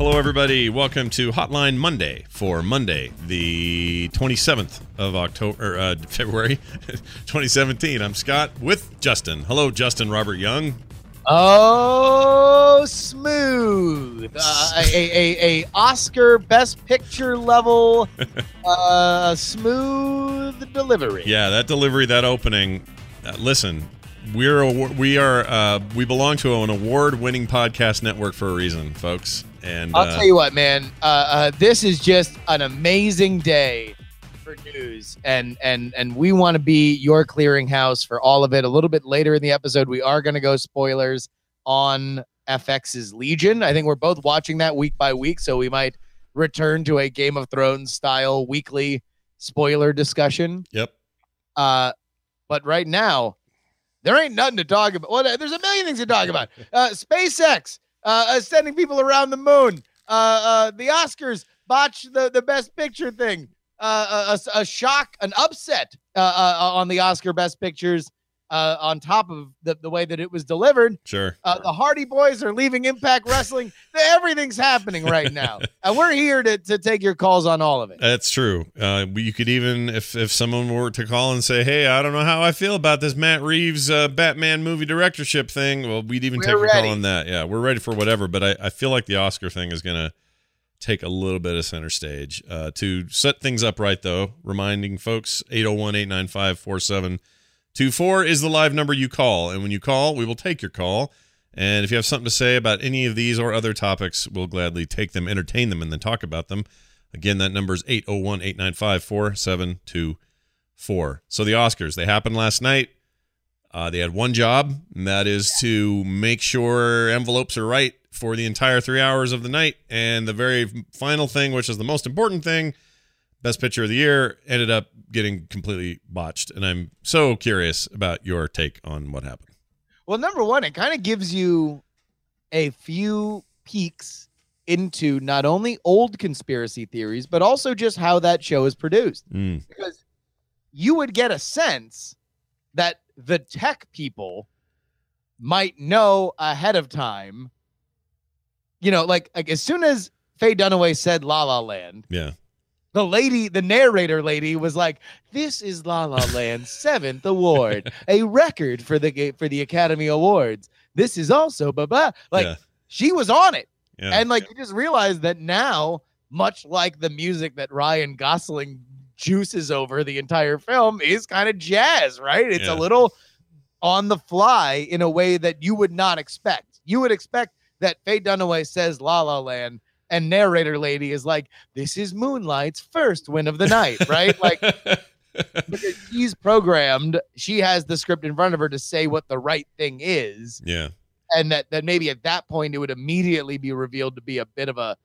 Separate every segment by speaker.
Speaker 1: Hello, everybody. Welcome to Hotline Monday for Monday, the 27th of October, uh, February 2017. I'm Scott with Justin. Hello, Justin Robert Young.
Speaker 2: Oh, smooth! Uh, a, a, a Oscar Best Picture level, uh, smooth delivery.
Speaker 1: Yeah, that delivery, that opening. Uh, listen, we're a, we are uh, we belong to an award-winning podcast network for a reason, folks. And
Speaker 2: I'll
Speaker 1: uh,
Speaker 2: tell you what, man. Uh, uh, this is just an amazing day for news, and and and we want to be your clearinghouse for all of it. A little bit later in the episode, we are going to go spoilers on FX's Legion. I think we're both watching that week by week, so we might return to a Game of Thrones style weekly spoiler discussion.
Speaker 1: Yep.
Speaker 2: Uh, but right now, there ain't nothing to talk about. Well, there's a million things to talk about. Uh, SpaceX uh, uh, sending people around the moon. Uh, uh, the Oscars botch the, the Best Picture thing. Uh, a, a shock, an upset uh, uh, on the Oscar Best Pictures. Uh, on top of the, the way that it was delivered,
Speaker 1: Sure.
Speaker 2: uh, the Hardy Boys are leaving Impact Wrestling. Everything's happening right now, and we're here to, to take your calls on all of it.
Speaker 1: That's true. Uh, you could even, if if someone were to call and say, "Hey, I don't know how I feel about this Matt Reeves uh, Batman movie directorship thing," well, we'd even
Speaker 2: We're
Speaker 1: take a
Speaker 2: ready.
Speaker 1: call on that. Yeah, we're ready for whatever. But I, I feel like the Oscar thing is gonna take a little bit of center stage. Uh, to set things up right, though, reminding folks 801 895 4724 is the live number you call. And when you call, we will take your call. And if you have something to say about any of these or other topics, we'll gladly take them, entertain them, and then talk about them. Again, that number is 801 895 4724. So the Oscars, they happened last night. Uh, they had one job, and that is to make sure envelopes are right for the entire three hours of the night. And the very final thing, which is the most important thing, best picture of the year, ended up getting completely botched. And I'm so curious about your take on what happened.
Speaker 2: Well, number one, it kind of gives you a few peeks into not only old conspiracy theories, but also just how that show is produced.
Speaker 1: Mm,
Speaker 2: Because you would get a sense that the tech people might know ahead of time. You know, like, like as soon as Faye Dunaway said La La Land,
Speaker 1: yeah.
Speaker 2: The lady, the narrator lady, was like, "This is La La Land's seventh award, a record for the for the Academy Awards. This is also blah blah." Like
Speaker 1: yeah.
Speaker 2: she was on it,
Speaker 1: Yeah.
Speaker 2: and like you just realize that now, much like the music that Ryan Gosling juices over the entire film, is kind of jazz, right? It's
Speaker 1: Yeah.
Speaker 2: a little on the fly in a way that you would not expect. You would expect that Faye Dunaway says La La Land. And narrator lady is like, this is Moonlight's first win of the night, right? Like, because she's programmed, she has the script in front of her to say what the right thing is,
Speaker 1: yeah.
Speaker 2: and that that maybe at that point it would immediately be revealed to be a bit of a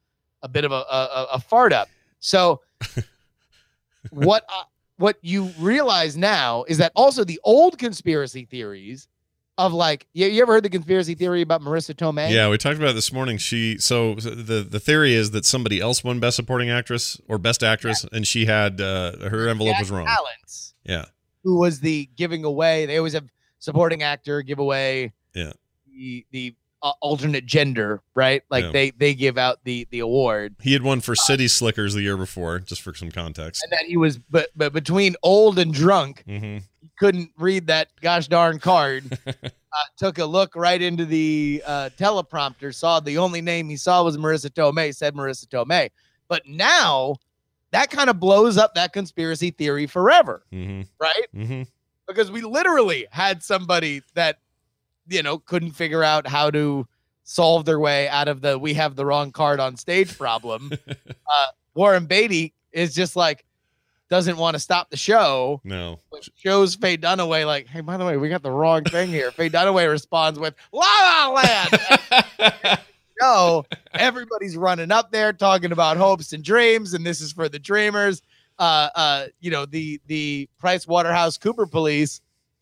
Speaker 2: a bit of a a, a fart up. So, what uh, what you realize now is that also the old conspiracy theories of like, you, you ever heard the conspiracy theory about Marisa Tomei?
Speaker 1: Yeah, we talked about it this morning. She so the the theory is that somebody else won Best Supporting Actress or Best Actress, and she had uh, her envelope
Speaker 2: Jack
Speaker 1: was wrong.
Speaker 2: Palance.
Speaker 1: Yeah,
Speaker 2: who was the giving away. They always have supporting actor give away.
Speaker 1: Yeah.
Speaker 2: The the uh, alternate gender, right? Like
Speaker 1: Yeah.
Speaker 2: they they give out the the award,
Speaker 1: he had won for City Slickers the year before, just for some context.
Speaker 2: and that he was but but between old and drunk,
Speaker 1: hmm
Speaker 2: he couldn't read that gosh darn card. uh, took a look right into the uh, teleprompter, saw the only name he saw was Marisa Tomei, said Marisa Tomei. But now that kind of blows up that conspiracy theory forever,
Speaker 1: hmm
Speaker 2: right?
Speaker 1: hmm
Speaker 2: because we literally had somebody that you know couldn't figure out how to solve their way out of the we have the wrong card on stage problem uh, warren beatty is just like doesn't want to stop the show.
Speaker 1: No.
Speaker 2: but shows faye dunaway like hey by the way we got the wrong thing here. Faye dunaway responds with la la land. Show everybody's running up there talking about hopes and dreams and this is for the dreamers. Uh uh you know the the price waterhouse cooper police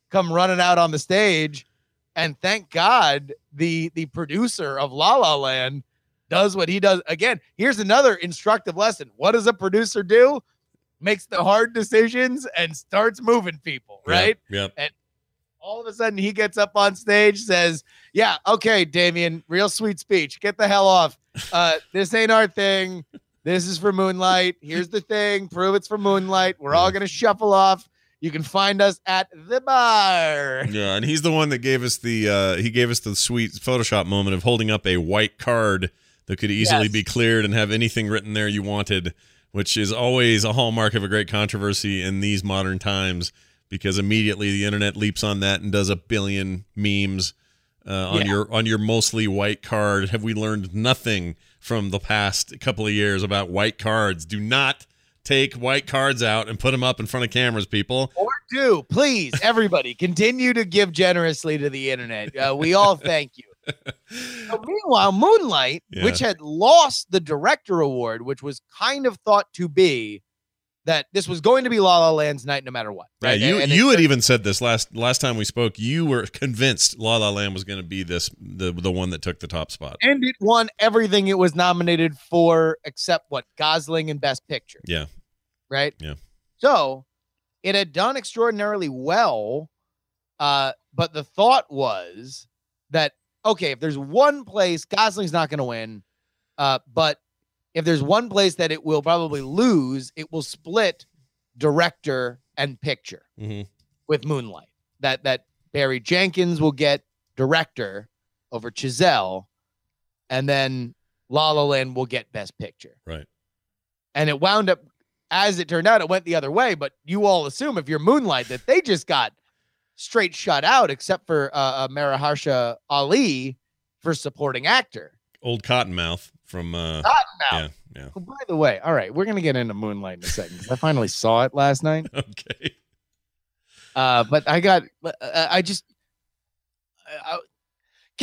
Speaker 2: come running out on the stage and thank god the the producer of la la land does what he does. Again here's another instructive lesson. What does a producer do makes the hard decisions and starts moving people right
Speaker 1: Yep.
Speaker 2: And all of a sudden he gets up on stage, says, "Yeah, okay, Damien, real sweet speech. Get the hell off. Uh, this ain't our thing. This is for Moonlight. Here's the thing. Prove it's for Moonlight. We're all gonna shuffle off. You can find us at the bar.
Speaker 1: Yeah, and he's the one that gave us the uh he gave us the sweet Photoshop moment of holding up a white card that could easily
Speaker 2: Yes.
Speaker 1: be cleared and have anything written there you wanted, which is always a hallmark of a great controversy in these modern times because immediately the internet leaps on that and does a billion memes uh, on
Speaker 2: Yeah.
Speaker 1: your on your mostly white card. Have we learned nothing from the past couple of years about white cards? Do not take white cards out and put them up in front of cameras, people.
Speaker 2: Or do please, everybody, continue to give generously to the internet. Uh, we all thank you. So meanwhile, Moonlight,
Speaker 1: Yeah.
Speaker 2: which had lost the director award, which was kind of thought to be that this was going to be La La Land's night no matter what.
Speaker 1: Yeah,
Speaker 2: Right?
Speaker 1: you
Speaker 2: And
Speaker 1: you had even said this last last time we spoke. You were convinced La La Land was going to be this the the one that took the top spot.
Speaker 2: and it won everything it was nominated for except what Gosling and Best Picture.
Speaker 1: Yeah.
Speaker 2: Right.
Speaker 1: Yeah.
Speaker 2: So it had done extraordinarily well, uh, but the thought was that okay, if there's one place Gosling's not going to win, uh, but if there's one place that it will probably lose, it will split director and picture
Speaker 1: Mhm.
Speaker 2: with Moonlight. That that Barry Jenkins will get director over Chazelle, and then La La Land will get Best Picture.
Speaker 1: Right.
Speaker 2: And it wound up, as it turned out, it went the other way. But you all assume if you're Moonlight that they just got straight shut out, except for uh, uh, Mahershala Ali for supporting actor.
Speaker 1: Old Cottonmouth from uh
Speaker 2: Cottonmouth.
Speaker 1: yeah, yeah.
Speaker 2: Oh, by the way, all right, we're gonna get into Moonlight in a second I finally saw it last night.
Speaker 1: Okay.
Speaker 2: Uh, but I got, uh, I just, I-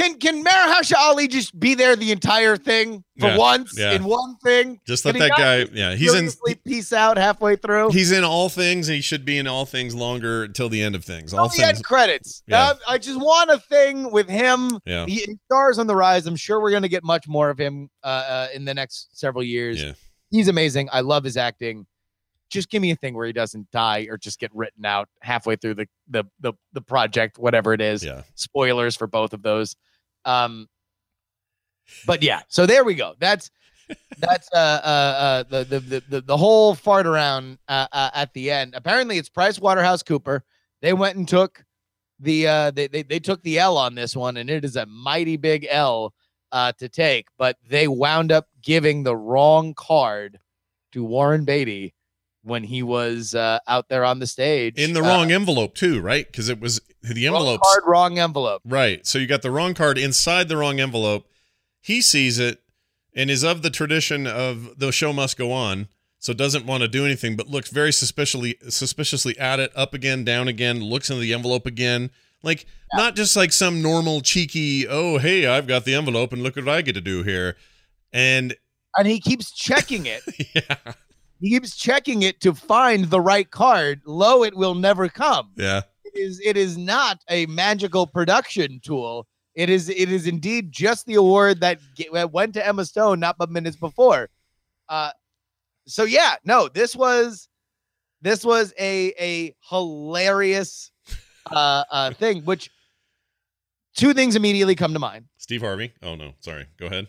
Speaker 2: can can Mahershala Ali just be there the entire thing for
Speaker 1: Yeah,
Speaker 2: once
Speaker 1: yeah.
Speaker 2: in one thing?
Speaker 1: Just let that guy yeah, he's in
Speaker 2: peace out halfway through.
Speaker 1: he's in all things and he should be in all things longer until the end of things. All
Speaker 2: the end
Speaker 1: things
Speaker 2: credits.
Speaker 1: Yeah.
Speaker 2: Uh, I just want a thing with him.
Speaker 1: Yeah.
Speaker 2: He, he stars on the rise. I'm sure we're going to get much more of him uh, uh, in the next several years.
Speaker 1: Yeah.
Speaker 2: He's amazing. I love his acting. Just give me a thing where he doesn't die or just get written out halfway through the the the, the project, whatever it is.
Speaker 1: Yeah.
Speaker 2: Spoilers for both of those. Um, but yeah, so there we go. That's that's uh, uh, uh, the, the the the whole fart around uh, uh, at the end. Apparently, it's Price Waterhouse Cooper. They went and took the uh, they, they they took the L on this one, and it is a mighty big L uh, to take. But they wound up giving the wrong card to Warren Beatty when he was uh, out there on the stage
Speaker 1: In the
Speaker 2: Uh,
Speaker 1: wrong envelope too, right? Because it was the
Speaker 2: wrong
Speaker 1: envelopes
Speaker 2: card, wrong envelope.
Speaker 1: Right. So you got the wrong card inside the wrong envelope. He sees it and is of the tradition of the show must go on. So doesn't want to do anything, but looks very suspiciously suspiciously at it, up again, down again, looks into the envelope again. Like not just like some normal cheeky, oh hey, I've got the envelope and look what I get to do here. And
Speaker 2: And he keeps checking it.
Speaker 1: yeah,
Speaker 2: He keeps checking it to find the right card. Lo, it will never come.
Speaker 1: yeah,
Speaker 2: It is it is not a magical production tool. It is it is indeed just the award that, that went to Emma Stone not but minutes before. Uh, so yeah, no, this was this was a a hilarious uh, uh thing. Which two things immediately come to mind
Speaker 1: Steve Harvey. Oh no, sorry. Go ahead.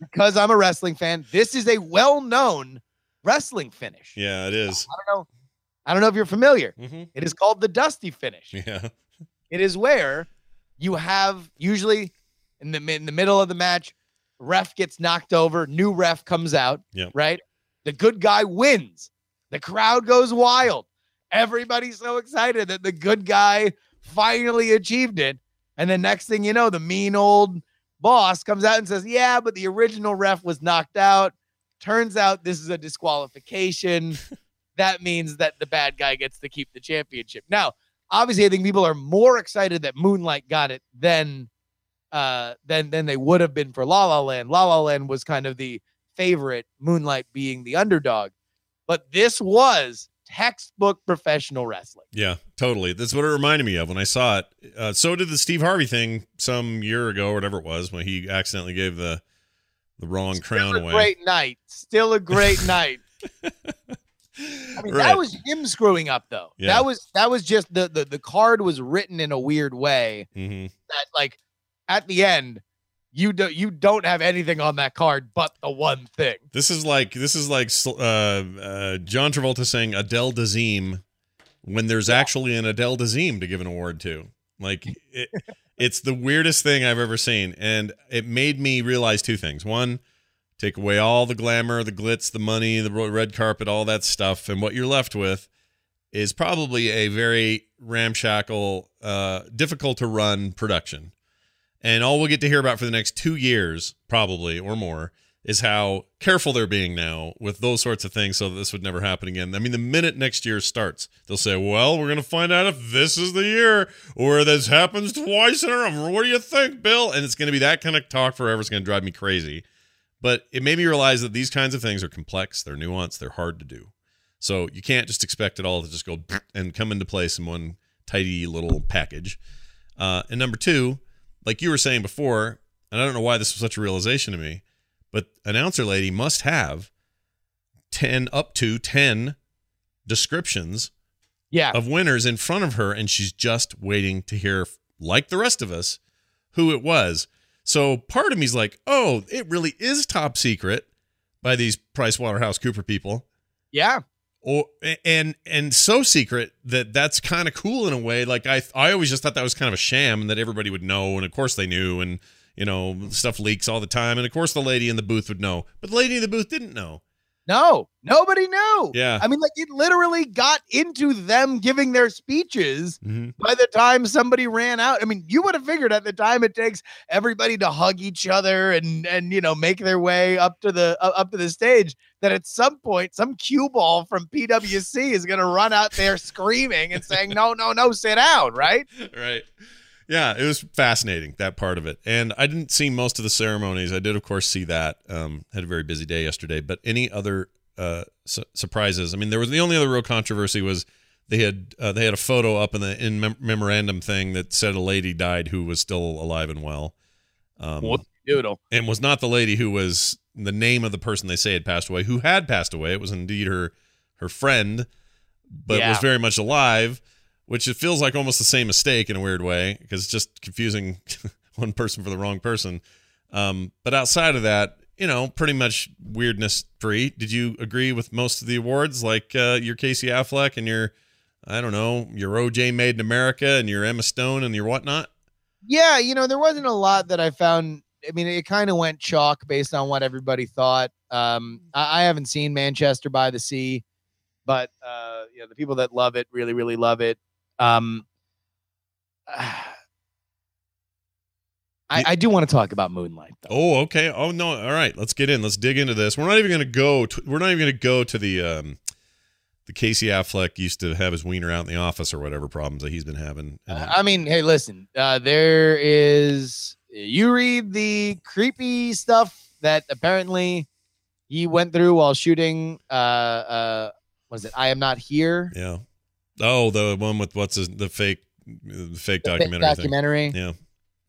Speaker 2: because I'm a wrestling fan. This is a well known wrestling finish.
Speaker 1: Yeah, it is.
Speaker 2: I don't know. I don't know if you're familiar.
Speaker 1: hmm
Speaker 2: It is called the Dusty finish.
Speaker 1: Yeah.
Speaker 2: It is where you have usually in the in the middle of the match, ref gets knocked over, new ref comes out,
Speaker 1: Yep.
Speaker 2: right? The good guy wins. The crowd goes wild. Everybody's so excited that the good guy finally achieved it. And the next thing you know, the mean old boss comes out and says, "Yeah, but the original ref was knocked out. Turns out this is a disqualification. that means that the bad guy gets to keep the championship." Now, obviously, I think people are more excited that Moonlight got it than uh than than they would have been for La La Land. La La Land was kind of the favorite, Moonlight being the underdog. But this was textbook professional wrestling.
Speaker 1: Yeah, totally. That's what it reminded me of when I saw it. Uh, so did the Steve Harvey thing some year ago, or whatever it was, when he accidentally gave the the wrong crown
Speaker 2: Still a
Speaker 1: away.
Speaker 2: great night. Still a great night. I mean,
Speaker 1: Right.
Speaker 2: that was him screwing up, though.
Speaker 1: Yeah.
Speaker 2: That was that was just the, the the card was written in a weird way
Speaker 1: Mhm.
Speaker 2: that, like, at the end, you do you don't have anything on that card but the one thing.
Speaker 1: This is like this is like uh, uh, John Travolta saying Adele Dazeem when there's actually an Adele Dazeem to give an award to. Like it, it's the weirdest thing I've ever seen, and it made me realize two things. One, take away all the glamour, the glitz, the money, the red carpet, all that stuff, and what you're left with is probably a very ramshackle, uh, difficult to run production. And all we'll get to hear about for the next two years, probably or more, is how careful they're being now with those sorts of things so this would never happen again. I mean, the minute next year starts, they'll say, well, we're going to find out if this is the year or this happens twice in a row. What do you think, Bill? And it's going to be that kind of talk forever. It's going to drive me crazy. But it made me realize that these kinds of things are complex, they're nuanced, they're hard to do. So you can't just expect it all to just go and come into place in one tidy little package. Uh, and number two, like you were saying before, and I don't know why this was such a realization to me, but announcer lady must have 10 up to 10 descriptions
Speaker 2: Yeah.
Speaker 1: of winners in front of her and she's just waiting to hear like the rest of us who it was so part of me's like oh it really is top secret by these price waterhouse cooper people
Speaker 2: Yeah.
Speaker 1: or and and so secret that that's kind of cool in a way like i i always just thought that was kind of a sham and that everybody would know and of course they knew and you know stuff leaks all the time and of course the lady in the booth would know but the lady in the booth didn't know
Speaker 2: No, nobody knew.
Speaker 1: Yeah.
Speaker 2: I mean, like it literally got into them giving their speeches
Speaker 1: mm-hmm.
Speaker 2: by the time somebody ran out. I mean, you would have figured at the time it takes everybody to hug each other and and you know make their way up to the uh, up to the stage that at some point some cue ball from PwC is going to run out there screaming and saying no no no sit down, right?
Speaker 1: right yeah it was fascinating that part of it. And i didn't see most of the ceremonies. I did of course see that. Um had a very busy day yesterday. But any other uh su- surprises? I mean there was the only other real controversy was they had uh, they had a photo up in the in mem- memorandum thing that said a lady died who was still alive and well. Um
Speaker 2: What doodle.
Speaker 1: and was not the lady who was the name of the person they say had passed away who had passed away. It was indeed her her friend but
Speaker 2: Yeah.
Speaker 1: was very much alive which it feels like almost the same mistake in a weird way because it's just confusing one person for the wrong person um, but outside of that you know pretty much weirdness free did you agree with most of the awards like uh, your casey affleck and your i don't know your oj made in america and your emma stone and your whatnot
Speaker 2: Yeah, you know, there wasn't a lot that I found. I mean, it kind of went chalk based on what everybody thought. Um, I, I haven't seen Manchester by the Sea, but uh, you know, the people that love it really, really love it. Um, I, I do want to talk about Moonlight, though.
Speaker 1: Oh, okay. Oh no. All right. Let's get in. Let's dig into this. We're not even going to go. To, we're not even going to go to the um, the Casey Affleck used to have his wiener out in the office or whatever problems that he's been having.
Speaker 2: Uh, I mean, hey, listen, uh, there is. You read the creepy stuff that apparently he went through while shooting. Uh, uh, what is it? I am not here.
Speaker 1: yeah. Oh, the one with what's his, the fake the fake
Speaker 2: The
Speaker 1: documentary thing.
Speaker 2: documentary.
Speaker 1: Yeah.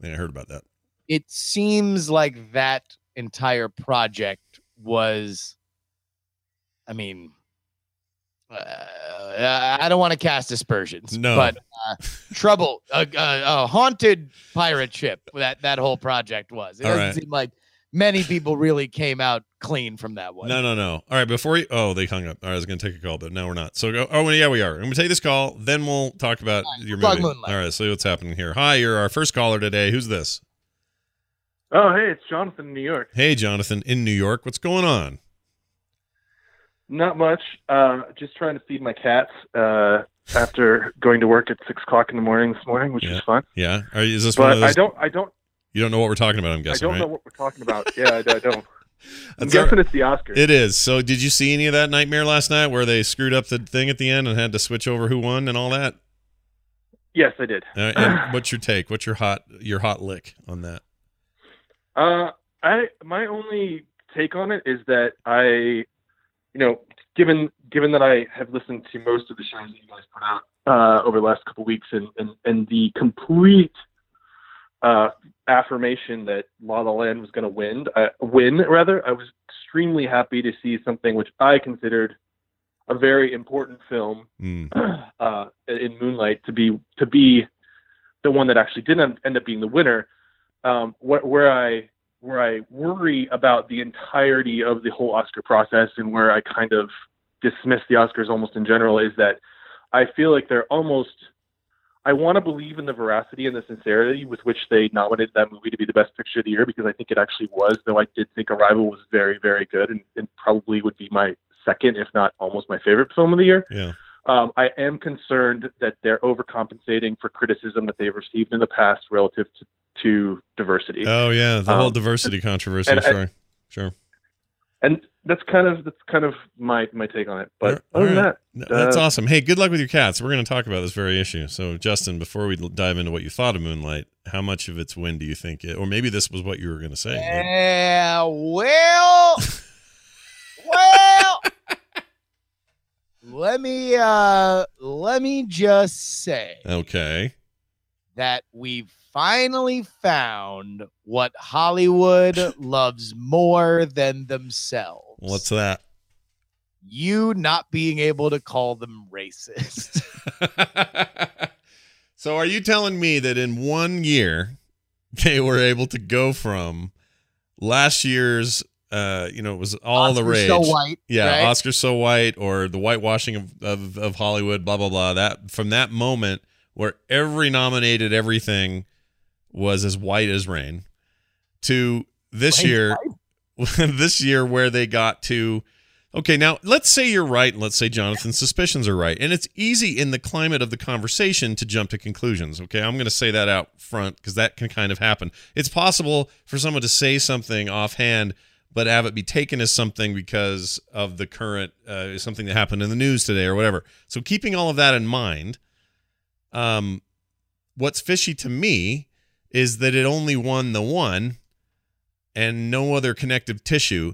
Speaker 1: Yeah, I heard about that.
Speaker 2: It seems like that entire project was. I mean, uh, I don't want to cast aspersions,
Speaker 1: No.
Speaker 2: but uh, trouble, a, a, a haunted pirate ship. That that whole project was. It
Speaker 1: All
Speaker 2: doesn't
Speaker 1: right.
Speaker 2: seem like many people really came out clean from that one.
Speaker 1: No, no, no. All right, before you, oh, they hung up. All right, I was going to take a call, but now we're not. So, go, oh, yeah, we are. I'm going to take this call, then we'll talk about your
Speaker 2: talk
Speaker 1: movie.
Speaker 2: Moonlight.
Speaker 1: All right, see what's happening here. Hi, you're our first caller today. Who's this?
Speaker 3: Oh, hey, it's Jonathan in New York.
Speaker 1: Hey, Jonathan in New York. What's going on?
Speaker 3: Not much. Uh, just trying to feed my cats uh, after going to work at six o'clock in the morning this morning, which
Speaker 1: Yeah.
Speaker 3: is fun.
Speaker 1: Yeah, are, is this one
Speaker 3: But
Speaker 1: of
Speaker 3: I don't, I don't,
Speaker 1: You don't know what we're talking about. I'm guessing.
Speaker 3: I don't
Speaker 1: right?
Speaker 3: know what we're talking about. Yeah, I, I don't. I'm
Speaker 1: That's
Speaker 3: guessing it's the Oscars.
Speaker 1: It is. So, did you see any of that nightmare last night where they screwed up the thing at the end and had to switch over who won and all that?
Speaker 3: yes, I did.
Speaker 1: Uh, and what's your take? What's your hot your hot lick on that?
Speaker 3: Uh, I my only take on it is that I, you know, given given that I have listened to most of the shows that you guys put out uh, over the last couple weeks, and and and the complete uh, affirmation that La La Land was going to win, uh, win rather, I was extremely happy to see something which I considered a very important film
Speaker 1: Mm.
Speaker 3: uh, in Moonlight to be to be the one that actually didn't end up being the winner. Um, where, where I where I worry about the entirety of the whole Oscar process and where I kind of dismiss the Oscars almost in general is that I feel like they're almost I want to believe in the veracity and the sincerity with which they nominated that movie to be the best picture of the year because I think it actually was, though I did think Arrival was very, very good and, and probably would be my second, if not almost my favorite film of the year.
Speaker 1: Yeah.
Speaker 3: Um, I am concerned that they're overcompensating for criticism that they've received in the past relative to, to diversity.
Speaker 1: Oh yeah, the whole
Speaker 3: Um,
Speaker 1: diversity controversy.
Speaker 3: and I-
Speaker 1: Sure, sure.
Speaker 3: and that's kind of that's kind of my my take on it. But
Speaker 1: All
Speaker 3: other than
Speaker 1: right.
Speaker 3: that,
Speaker 1: No, That's
Speaker 3: Uh,
Speaker 1: awesome. Hey, good luck with your cats. We're going to talk about this very issue. So, Justin, before we dive into what you thought of Moonlight, how much of its win do you think it, or maybe this was what you were going to say?
Speaker 2: Yeah, well, well. let me uh let me just say
Speaker 1: Okay.
Speaker 2: that we finally found what Hollywood loves more than themselves.
Speaker 1: What's that?
Speaker 2: you not being able to call them racist?
Speaker 1: so, are you telling me that in one year they were able to go from last year's, uh, you know, it was all the
Speaker 2: Oscar
Speaker 1: rage,
Speaker 2: So white.
Speaker 1: yeah,
Speaker 2: right?
Speaker 1: Oscar so white, or the whitewashing of, of of Hollywood, blah blah blah. That from that moment where every nominated everything was as white as rain, to this
Speaker 2: White,
Speaker 1: year, this year where they got to okay now let's say you're right and let's say jonathan's suspicions are right. And it's easy in the climate of the conversation to jump to conclusions okay? I'm going to say that out front because that can kind of happen. It's possible for someone to say something offhand but have it be taken as something because of the current uh, something that happened in the news today or whatever. So keeping all of that in mind um what's fishy to me is that it only won the one and no other connective tissue.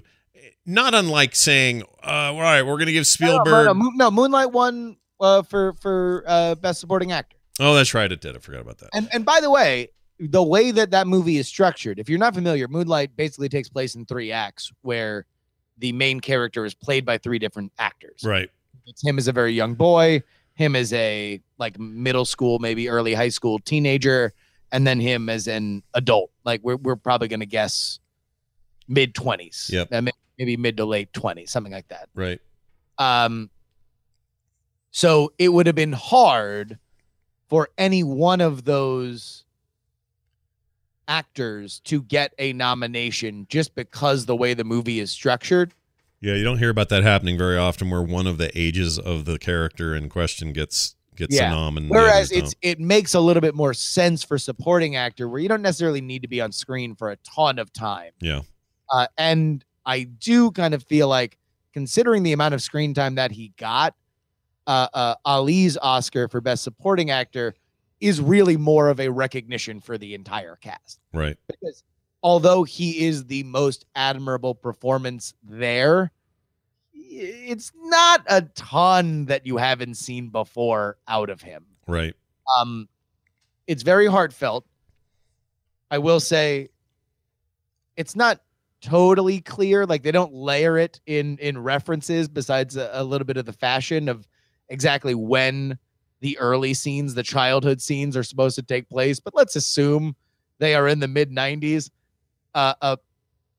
Speaker 1: Not unlike saying, uh, all right, we're going to give Spielberg.
Speaker 2: no, no, Moon- no, Moonlight won uh, for for uh, best supporting actor.
Speaker 1: Oh, that's right. It did. I forgot about that.
Speaker 2: And and by the way, the way that that movie is structured, if you're not familiar, Moonlight basically takes place in three acts, where the main character is played by three different actors.
Speaker 1: Right.
Speaker 2: It's him as a very young boy, him as a like middle school, maybe early high school teenager, and then him as an adult. Like we're we're probably gonna guess mid twenties.
Speaker 1: Yep.
Speaker 2: Uh, maybe mid to late twenties, something like that.
Speaker 1: Right.
Speaker 2: Um, so it would have been hard for any one of those actors to get a nomination just because the way the movie is structured.
Speaker 1: Yeah, you don't hear about that happening very often, where one of the ages of the character in question gets gets
Speaker 2: Yeah.
Speaker 1: a nom, and
Speaker 2: Whereas it's it makes a little bit more sense for supporting actor where you don't necessarily need to be on screen for a ton of time.
Speaker 1: Yeah.
Speaker 2: Uh, and I do kind of feel like considering the amount of screen time that he got, uh, uh, Ali's Oscar for best supporting actor is really more of a recognition for the entire cast
Speaker 1: right.
Speaker 2: because although he is the most admirable performance there, it's not a ton that you haven't seen before out of him.
Speaker 1: Right.
Speaker 2: Um, it's very heartfelt. I will say, it's not totally clear. Like they don't layer it in in references. Besides a, a little bit of the fashion of exactly when the early scenes, the childhood scenes, are supposed to take place. But let's assume they are in the mid '90s. Uh, uh,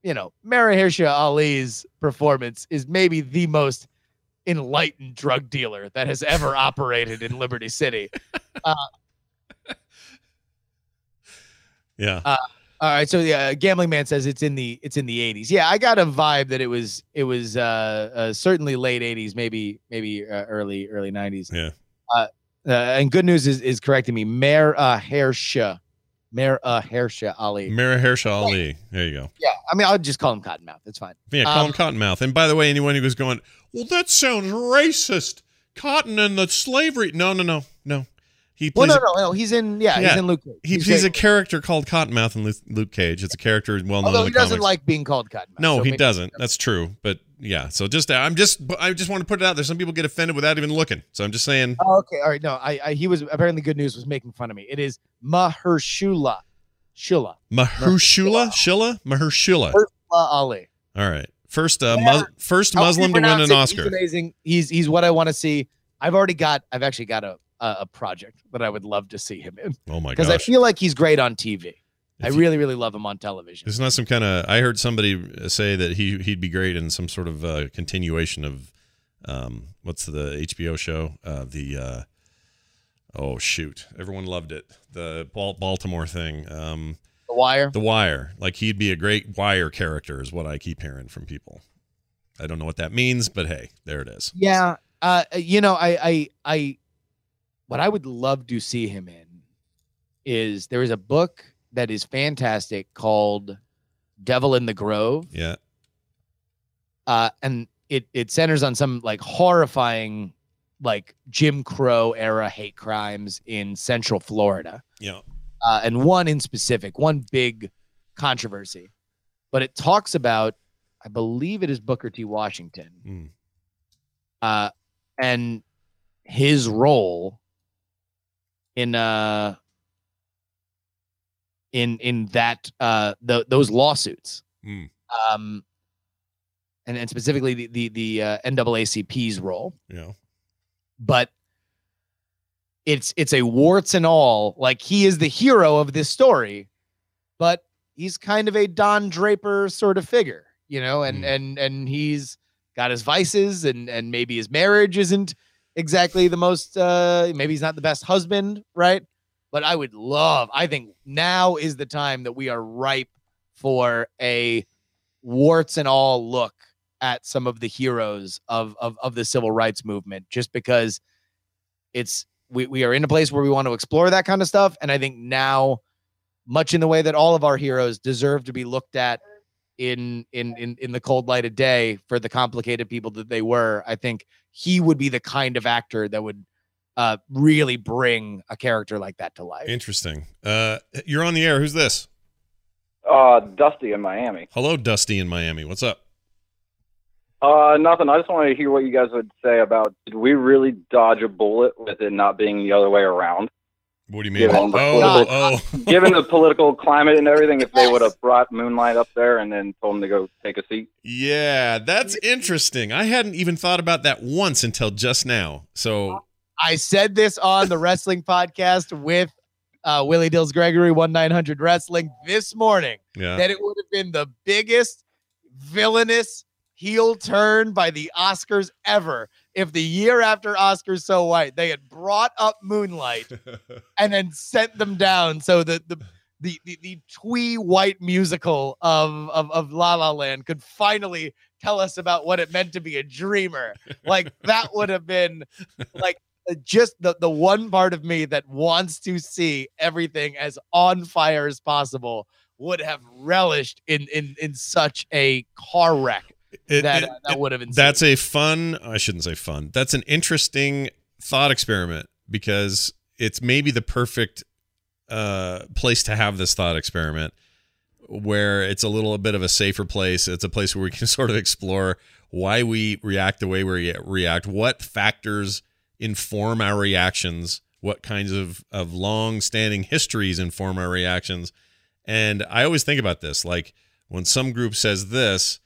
Speaker 2: you know, Mahershala Ali's performance is maybe the most enlightened drug dealer that has ever operated in Liberty City.
Speaker 1: Yeah.
Speaker 2: All right, so yeah, gambling man says it's in the it's in the 80s. Yeah, I got a vibe that it was it was uh, uh certainly late 80s, maybe maybe uh, early early 90s.
Speaker 1: Yeah.
Speaker 2: Uh, uh, and good news is is correcting me. Mayor uh Hersha, Mayor uh Hersha Ali.
Speaker 1: Mara Hershaw Ali. There you go.
Speaker 2: Yeah, I mean I'll just call him Cottonmouth. It's fine.
Speaker 1: Yeah, call
Speaker 2: Um,
Speaker 1: him Cottonmouth. And by the way, anyone who was going, well, that sounds racist. Cotton and the slavery. No, no, no, no. He
Speaker 2: Well, no, no, no. He's in. Yeah,
Speaker 1: Yeah,
Speaker 2: he's in Luke. Cage.
Speaker 1: He, he's, a character called Cottonmouth in Luke, Luke Cage. It's a character well known
Speaker 2: Although he doesn't
Speaker 1: comics.
Speaker 2: like being called Cottonmouth.
Speaker 1: no,
Speaker 2: so
Speaker 1: he doesn't. That's true. But yeah, so just I'm just I just want to put it out there. Some people get offended without even looking. So I'm just saying.
Speaker 2: Oh, okay, all right. No, I, I he was apparently good news was making fun of me. It is Mahershula, Shula,
Speaker 1: Mahershula, Shilla, Mahershula.
Speaker 2: Mahershala Ali.
Speaker 1: All right, First, uh,
Speaker 2: Yeah.
Speaker 1: mus- first Muslim to win an Oscar.
Speaker 2: He's amazing. He's he's what I want to see. I've already got. I've actually got a a, a project that I would love to see him in
Speaker 1: Oh my god!
Speaker 2: because I feel like he's great on TV. I
Speaker 1: If you-
Speaker 2: really really love him on television.
Speaker 1: It's not some kind of. I heard somebody say that he he'd be great in some sort of uh, continuation of, um, what's the HBO show? Uh, the uh, oh shoot, everyone loved it. The Bal- Baltimore thing. Um,
Speaker 2: The Wire.
Speaker 1: The Wire. Like he'd be a great Wire character, is what I keep hearing from people. I don't know what that means, but hey, there it is.
Speaker 2: Yeah. Uh, you know, I, I, I, what I would love to see him in is there is a book that is fantastic called Devil in the Grove.
Speaker 1: Yeah.
Speaker 2: Uh, and it, it centers on some like horrifying, like Jim Crow era hate crimes in Central Florida.
Speaker 1: Yeah.
Speaker 2: uh, and one in specific, one big controversy. But it talks about, I believe it is Booker T. Washington,
Speaker 1: Mm.
Speaker 2: uh, and his role in uh in in that uh the, those lawsuits,
Speaker 1: Mm.
Speaker 2: um, and and specifically the the the uh, NAACP's role
Speaker 1: Yeah.
Speaker 2: but it's it's a warts and all like he is the hero of this story but he's kind of a don draper sort of figure you know and
Speaker 1: Mm.
Speaker 2: and and he's got his vices and and maybe his marriage isn't exactly the most uh maybe he's not the best husband right? But i would love i think now is the time that we are ripe for a warts and all look at some of the heroes of of, of the civil rights movement just because it's we, we are in a place where we want to explore that kind of stuff. And i think now much in the way that all of our heroes deserve to be looked at in in in, in the cold light of day for the complicated people that they were i think he would be the kind of actor that would uh really bring a character like that to life
Speaker 1: Interesting. Uh, you're on the air. Who's this?
Speaker 4: Uh, Dusty in Miami.
Speaker 1: Hello, Dusty in Miami. What's up?
Speaker 4: Uh, nothing. I just wanted to hear what you guys would say about did we really dodge a bullet with it not being the other way around?
Speaker 1: What do you mean?
Speaker 4: Given
Speaker 1: Oh,
Speaker 4: the
Speaker 1: oh,
Speaker 4: political-
Speaker 1: oh.
Speaker 4: Given the political climate and everything, if they would have brought Moonlight up there and then told him to go take a seat.
Speaker 1: Yeah, that's interesting. I hadn't even thought about that once until just now. So,
Speaker 2: I said this on the wrestling podcast with uh, Willie Dills Gregory, 1 900 Wrestling this morning,
Speaker 1: yeah.
Speaker 2: that it would have been the biggest villainous heel turn by the Oscars ever if the year after Oscars So White they had brought up Moonlight and then sent them down so that the the the, the twee white musical of, of of La La Land could finally tell us about what it meant to be a dreamer. Like that would have been like just the the one part of me that wants to see everything as on fire as possible would have relished in in in such a car wreck
Speaker 1: It-
Speaker 2: that
Speaker 1: it-
Speaker 2: uh, that would have been
Speaker 1: that's a fun, I shouldn't say fun. That's an interesting thought experiment because it's maybe the perfect uh, place to have this thought experiment where it's a little bit of a safer place. It's a place where we can sort of explore why we react the way we react, what factors inform our reactions, what kinds of, of long standing histories inform our reactions. And I always think about this like when some group says this,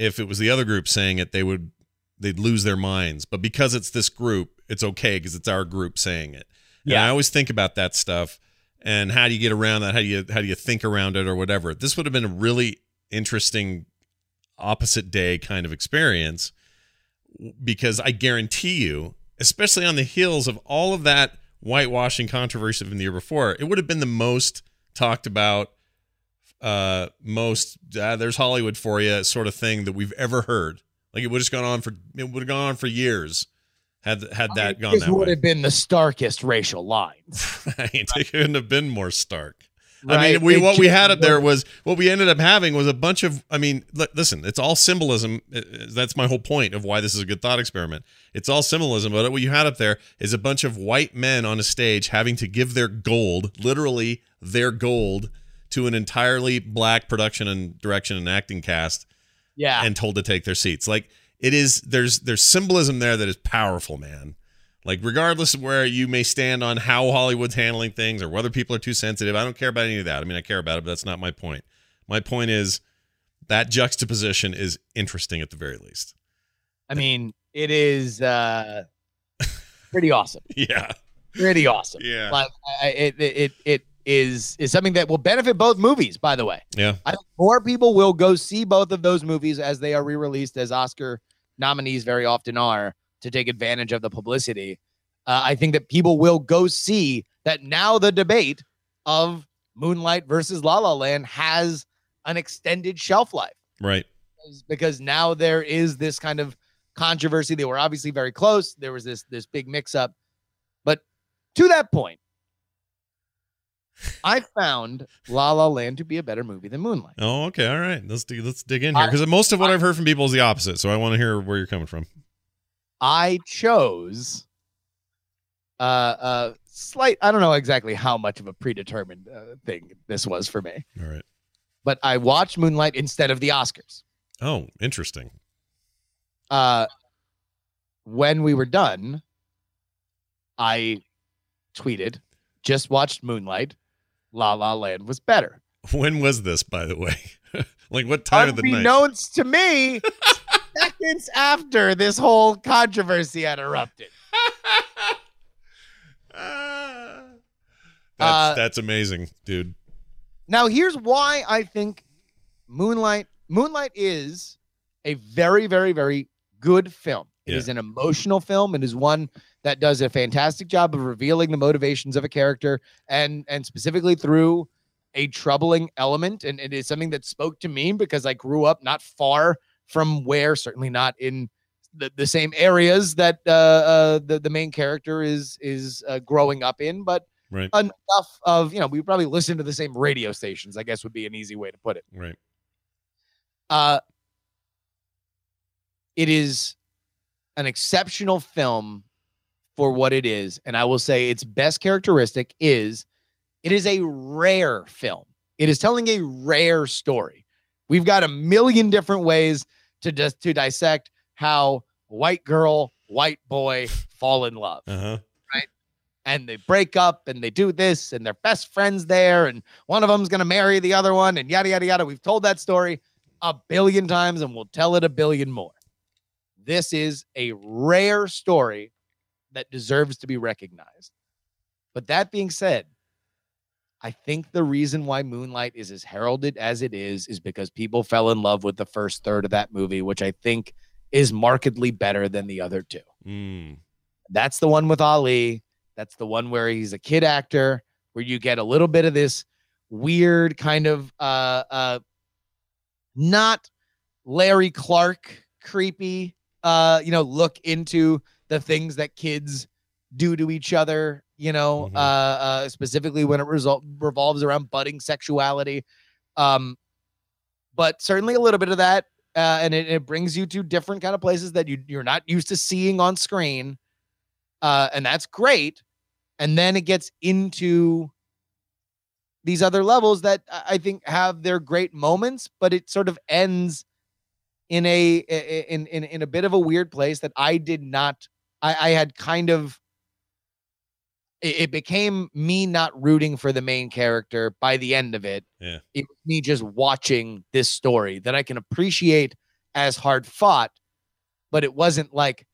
Speaker 1: if it was the other group saying it, they would they'd lose their minds. But because it's this group, it's okay because it's our group saying it. And
Speaker 2: Yeah.
Speaker 1: I always think about that stuff and how do you get around that? How do you how do you think around it or whatever? This would have been a really interesting opposite day kind of experience because I guarantee you, especially on the heels of all of that whitewashing controversy from the year before, it would have been the most talked about uh most uh, there's hollywood for you sort of thing that we've ever heard like it would have just gone on for it would have gone on for years had had that gone
Speaker 2: this
Speaker 1: that
Speaker 2: would
Speaker 1: way
Speaker 2: have been the starkest racial lines.
Speaker 1: right it couldn't have been more stark I mean, we
Speaker 2: It
Speaker 1: what we had up there
Speaker 2: was-
Speaker 1: what we ended up having was a bunch of. I mean, li- listen, it's all symbolism. That's my whole point of why this is a good thought experiment. It's all symbolism, but what you had up there is a bunch of white men on a stage having to give their gold, literally their gold, to an entirely black production and direction and acting cast,
Speaker 2: yeah.
Speaker 1: and told to take their seats. Like it is, there's there's symbolism there that is powerful, man. Like regardless of where you may stand on how Hollywood's handling things or whether people are too sensitive, I don't care about any of that. I mean, I care about it, but that's not my point. My point is that juxtaposition is interesting at the very least.
Speaker 2: I mean, it is uh pretty awesome.
Speaker 1: Yeah.
Speaker 2: Pretty awesome.
Speaker 1: Yeah.
Speaker 2: Like I, it, it it it is is something that will benefit both movies. By the way,
Speaker 1: Yeah.
Speaker 2: I think more people will go see both of those movies as they are re-released as Oscar nominees very often are to take advantage of the publicity. Uh, I think that people will go see that now the debate of Moonlight versus La La Land has an extended shelf life
Speaker 1: Right.
Speaker 2: because- because now there is this kind of controversy. They were obviously very close. There was this this big mix up, but to that point, I found La La Land to be a better movie than Moonlight.
Speaker 1: Oh, okay. All right. Let's dig, let's dig in here because most of what I've heard from people is the opposite. So I want to hear where you're coming from.
Speaker 2: I chose uh uh slight I don't know exactly how much of a predetermined uh, thing this was for me,
Speaker 1: All right.
Speaker 2: but I watched Moonlight instead of the Oscars.
Speaker 1: Oh, interesting.
Speaker 2: Uh when we were done, I tweeted, just watched Moonlight. La La Land was better.
Speaker 1: When was this, by the way? like what time of the night?
Speaker 2: Unbeknownst to me, seconds after this whole controversy had erupted.
Speaker 1: Ah. that's
Speaker 2: Uh,
Speaker 1: that's amazing, dude.
Speaker 2: Now, here's why I think Moonlight Moonlight is a very, very, very good film. It is
Speaker 1: Yeah.
Speaker 2: an emotional film. It is one that does a fantastic job of revealing the motivations of a character and and specifically through a troubling element. And it is something that spoke to me because I grew up not far from where, certainly not in the, the same areas that uh, uh, the, the main character is is uh, growing up in, but
Speaker 1: Right.
Speaker 2: enough of you know we probably listen to the same radio stations i guess would be an easy way to put it
Speaker 1: Right.
Speaker 2: uh it is an exceptional film for what it is and i will say its best characteristic is it is a rare film it is telling a rare story we've got a million different ways to just to dissect how white girl white boy fall in love
Speaker 1: Uh-huh. Right?
Speaker 2: and they break up and they do this and they're best friends there and one of them's going to marry the other one and yada yada yada we've told that story a billion times and we'll tell it a billion more this is a rare story that deserves to be recognized but that being said i think the reason why moonlight is as heralded as it is is because people fell in love with the first third of that movie which i think is markedly better than the other two
Speaker 1: Mm.
Speaker 2: that's the one with Ali. That's the one where he's a kid actor, where you get a little bit of this weird kind of uh uh not Larry Clark creepy uh you know look into the things that kids do to each other, you know,
Speaker 1: Mhm.
Speaker 2: uh uh specifically when it result revolves around budding sexuality. Um but certainly a little bit of that uh, and it, it brings you to different kind of places that you you're not used to seeing on screen uh, and that's great. And then it gets into these other levels that I I think have their great moments, but it sort of ends in a in in in a bit of a weird place that I did not. I, I had kind of. It, it became me not rooting for the main character by the end of it.
Speaker 1: Yeah.
Speaker 2: It was me just watching this story that I can appreciate as hard fought, but it wasn't like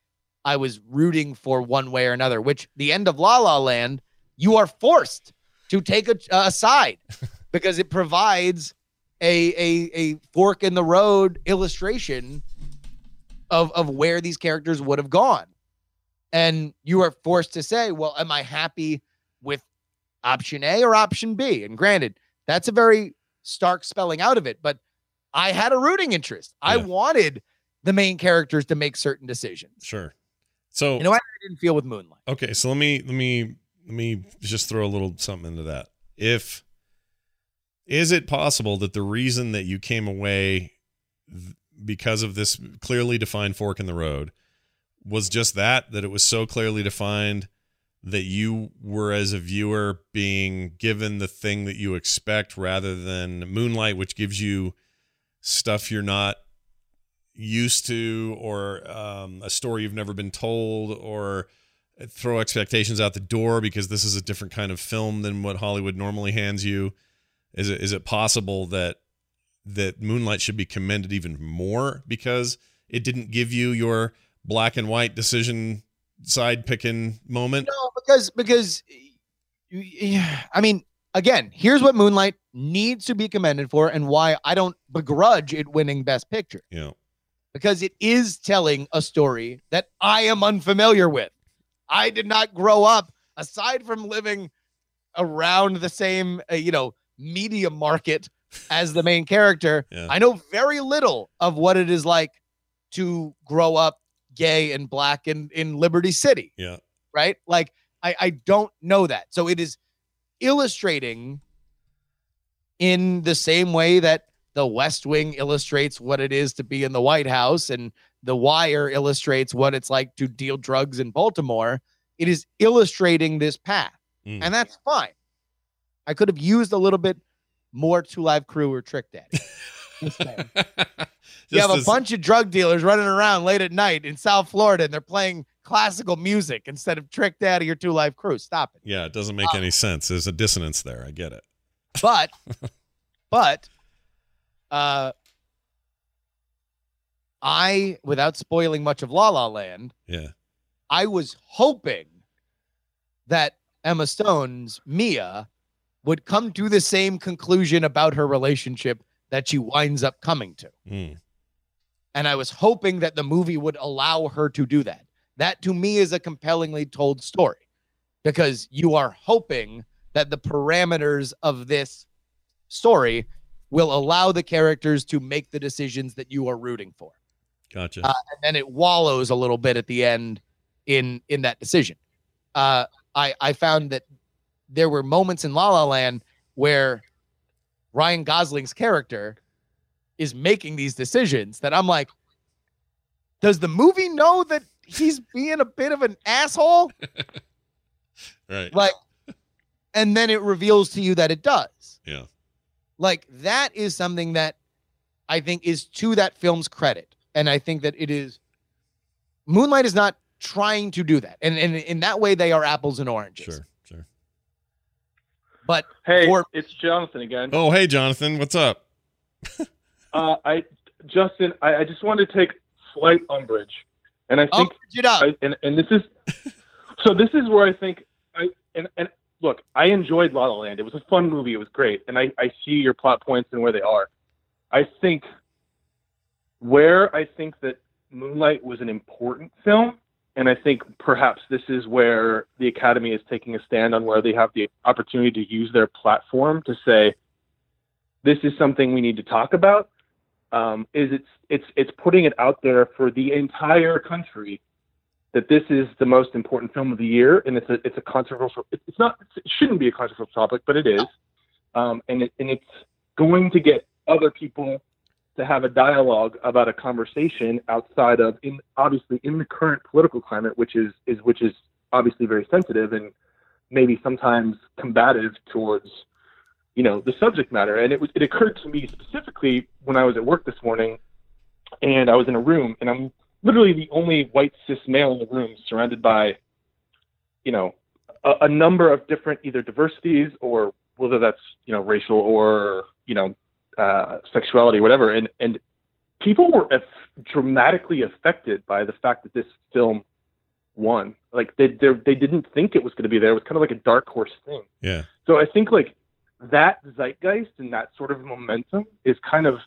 Speaker 2: I was rooting for one way or another, which the end of La La Land, you are forced to take a, a side because it provides a, a, a fork in the road illustration of, of where these characters would have gone. And you are forced to say, well, am I happy with option A or option B? And granted, that's a very stark spelling out of it, but I had a rooting interest. I wanted the main characters to make certain decisions.
Speaker 1: Sure. So
Speaker 2: You know I didn't feel with Moonlight.
Speaker 1: Okay, so let me let me let me just throw a little something into that. If is it possible that the reason that you came away th- because of this clearly defined fork in the road was just that that it was so clearly defined that you were as a viewer being given the thing that you expect rather than Moonlight which gives you stuff you're not used to or um, a story you've never been told or throw expectations out the door because this is a different kind of film than what Hollywood normally hands you? Is it is it possible that that Moonlight should be commended even more because it didn't give you your black and white decision side picking moment.
Speaker 2: No, because because I mean, again, here's what Moonlight needs to be commended for, and why I don't begrudge it winning Best Picture.
Speaker 1: Yeah.
Speaker 2: Because it is telling a story that I am unfamiliar with. I did not grow up, aside from living around the same, uh, you know, media market as the main character.
Speaker 1: Yeah.
Speaker 2: I know very little of what it is like to grow up gay and black in in Liberty City
Speaker 1: Yeah.
Speaker 2: right? Like I I don't know that. So it is illustrating in the same way that the West Wing illustrates what it is to be in the White House and the Wire illustrates what it's like to deal drugs in Baltimore. It is illustrating this path.
Speaker 1: Mm.
Speaker 2: And that's fine. I could have used a little bit more Two Live Crew or Trick Daddy. instead. you have a
Speaker 1: as-
Speaker 2: bunch of drug dealers running around late at night in South Florida and they're playing classical music instead of Trick Daddy or Two Live Crew. Stop it.
Speaker 1: Yeah, it doesn't make any sense. There's a dissonance there. I get it.
Speaker 2: But, but, uh, I, without spoiling much of La La Land,
Speaker 1: Yeah.
Speaker 2: I was hoping that Emma Stone's Mia would come to the same conclusion about her relationship that she winds up coming to.
Speaker 1: Mm.
Speaker 2: And I was hoping that the movie would allow her to do that. That to me is a compellingly told story because you are hoping that the parameters of this story will allow the characters to make the decisions that you are rooting for.
Speaker 1: Gotcha.
Speaker 2: Uh, and then it wallows a little bit at the end in in that decision. Uh, I I found that there were moments in La La Land where Ryan Gosling's character is making these decisions that I'm like, does the movie know that he's being a bit of an asshole?
Speaker 1: right.
Speaker 2: Like, and then it reveals to you that it does.
Speaker 1: Yeah.
Speaker 2: Like that is something that I think is to that film's credit. And I think that it is Moonlight is not trying to do that. And, and in that way they are apples and oranges.
Speaker 1: Sure. Sure.
Speaker 2: But
Speaker 3: Hey,
Speaker 2: Or-
Speaker 3: it's Jonathan again.
Speaker 1: Oh, hey, Jonathan. What's up?
Speaker 3: Uh, I Justin, I, I just wanted to take slight umbrage, and I think,
Speaker 2: it up.
Speaker 3: I, and and this is, so this is where I think I and and look, I enjoyed La La Land. It was a fun movie. It was great, and I I see your plot points and where they are. I think where I think that Moonlight was an important film, and I think perhaps this is where the Academy is taking a stand on where they have the opportunity to use their platform to say, this is something we need to talk about. Um, is it's it's it's putting it out there for the entire country that this is the most important film of the year, and it's a it's a controversial. it- It's not. It shouldn't be a controversial topic, but it is, um, and it, and it's going to get other people to have a dialogue about a conversation outside of in obviously in the current political climate, which is is which is obviously very sensitive and maybe sometimes combative towards you know the subject matter. And it was it occurred to me specifically when I was at work this morning, and I was in a room, and I'm literally the only white cis male in the room, surrounded by you know a, a number of different either diversities or whether that's you know racial or you know uh, sexuality, whatever, and and people were dramatically affected by the fact that this film won. Like they they they didn't think it was going to be there. It was kind of like a dark horse thing.
Speaker 1: Yeah.
Speaker 3: So I think like that zeitgeist and that sort of momentum is kind of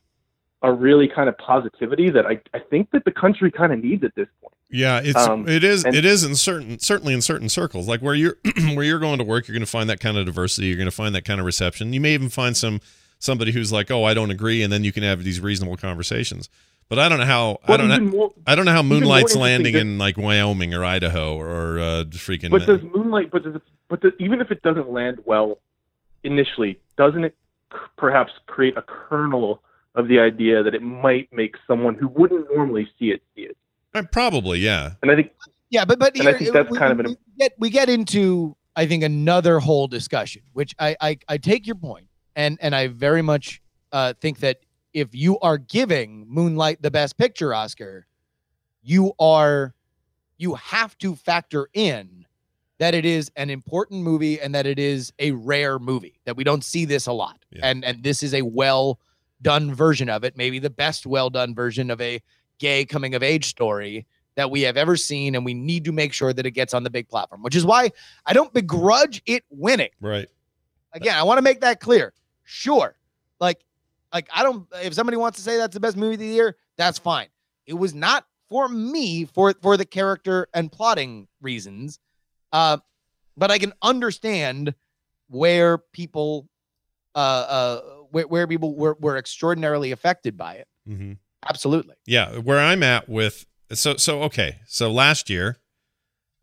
Speaker 3: a really kind of positivity that I, I think that the country kind of needs at this point.
Speaker 1: Yeah, it's
Speaker 3: Um,
Speaker 1: it is
Speaker 3: and-
Speaker 1: it is in certain certainly in certain circles. Like where you're where you're going to work, you're going to find that kind of diversity. You're going to find that kind of reception. You may even find some somebody who's like, "Oh, I don't agree," and then you can have these reasonable conversations. But I don't know how I don't know,
Speaker 3: more,
Speaker 1: I don't know how Moonlight's landing
Speaker 3: that-
Speaker 1: in like Wyoming or Idaho or uh, freaking.
Speaker 3: but does Moonlight? But does it, but does, even if it doesn't land well initially, doesn't it c- perhaps create a kernel of the idea that it might make someone who wouldn't normally see it see it?
Speaker 1: Uh, probably, yeah.
Speaker 3: And I think
Speaker 2: Yeah, but but
Speaker 3: And I
Speaker 2: here-
Speaker 3: think that's
Speaker 2: we,
Speaker 3: kind of an-
Speaker 2: we get we get into I think another whole discussion, which I I, I take your point, and and I very much uh, think that if you are giving Moonlight the Best Picture Oscar, you are you have to factor in that it is an important movie and that it is a rare movie that we don't see this a lot,
Speaker 1: Yeah.
Speaker 2: and and this is a well done version of it, maybe the best well done version of a gay coming of age story that we have ever seen, and we need to make sure that it gets on the big platform. Which is why I don't begrudge it winning.
Speaker 1: Right.
Speaker 2: Again, I want to make that clear. Sure, like, like I don't. If somebody wants to say that's the best movie of the year, that's fine. It was not for me for for the character and plotting reasons, uh, but I can understand where people, uh, uh, where, where people were were extraordinarily affected by it.
Speaker 1: Mm-hmm.
Speaker 2: Absolutely.
Speaker 1: Yeah, where I'm at with so so okay. So last year,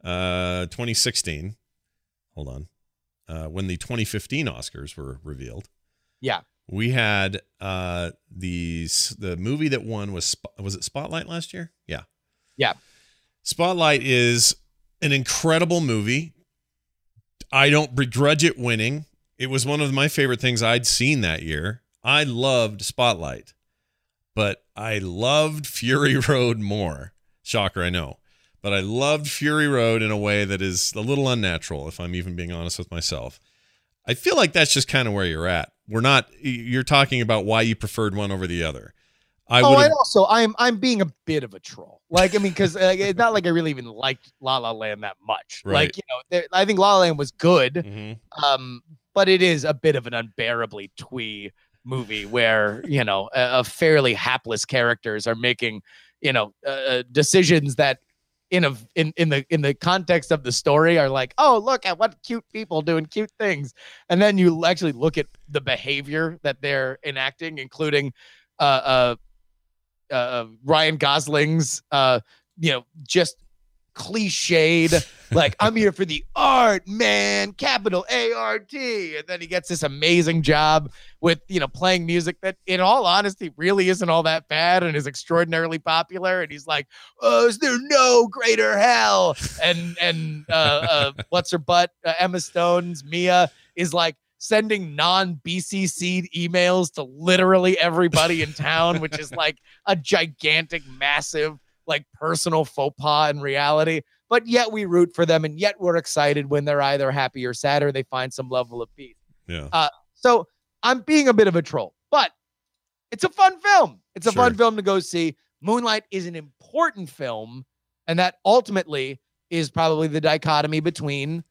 Speaker 1: uh 2016. Hold on. Uh when the 2015 Oscars were revealed.
Speaker 2: Yeah.
Speaker 1: We had uh these the movie that won was was it Spotlight last year? Yeah.
Speaker 2: Yeah.
Speaker 1: Spotlight is an incredible movie. I don't begrudge it winning. It was one of my favorite things I'd seen that year. I loved Spotlight, but I loved Fury Road more. Shocker, I know. But I loved Fury Road in a way that is a little unnatural, if I'm even being honest with myself. I feel like that's just kind of where you're at. We're not, you're talking about why you preferred one over the other. I
Speaker 2: oh, and also I'm I'm being a bit of a troll. Like I mean, because like, it's not like I really even liked La La Land that much.
Speaker 1: Right.
Speaker 2: Like you know, there, I think La La Land was good,
Speaker 1: Mhm.
Speaker 2: um, but it is a bit of an unbearably twee movie where you know a, a fairly hapless characters are making you know uh, uh, decisions that in a in in the in the context of the story are like oh look at what cute people doing cute things. And then you actually look at the behavior that they're enacting including uh uh, uh Ryan Gosling's uh you know just cliched like I'm here for the art man. Capital A R T. And then he gets this amazing job with you know playing music that in all honesty really isn't all that bad and is extraordinarily popular. And he's like oh is there no greater hell? And and uh, uh what's her butt uh, Emma Stone's Mia is like sending non BCC emails to literally everybody in town which is like a gigantic massive like personal faux pas in reality but yet we root for them and yet we're excited when they're either happy or sad or they find some level of peace
Speaker 1: Yeah.
Speaker 2: Uh, so I'm being a bit of a troll, but it's a fun film. It's a fun film to go see. Moonlight is an important film, and that ultimately is probably the dichotomy between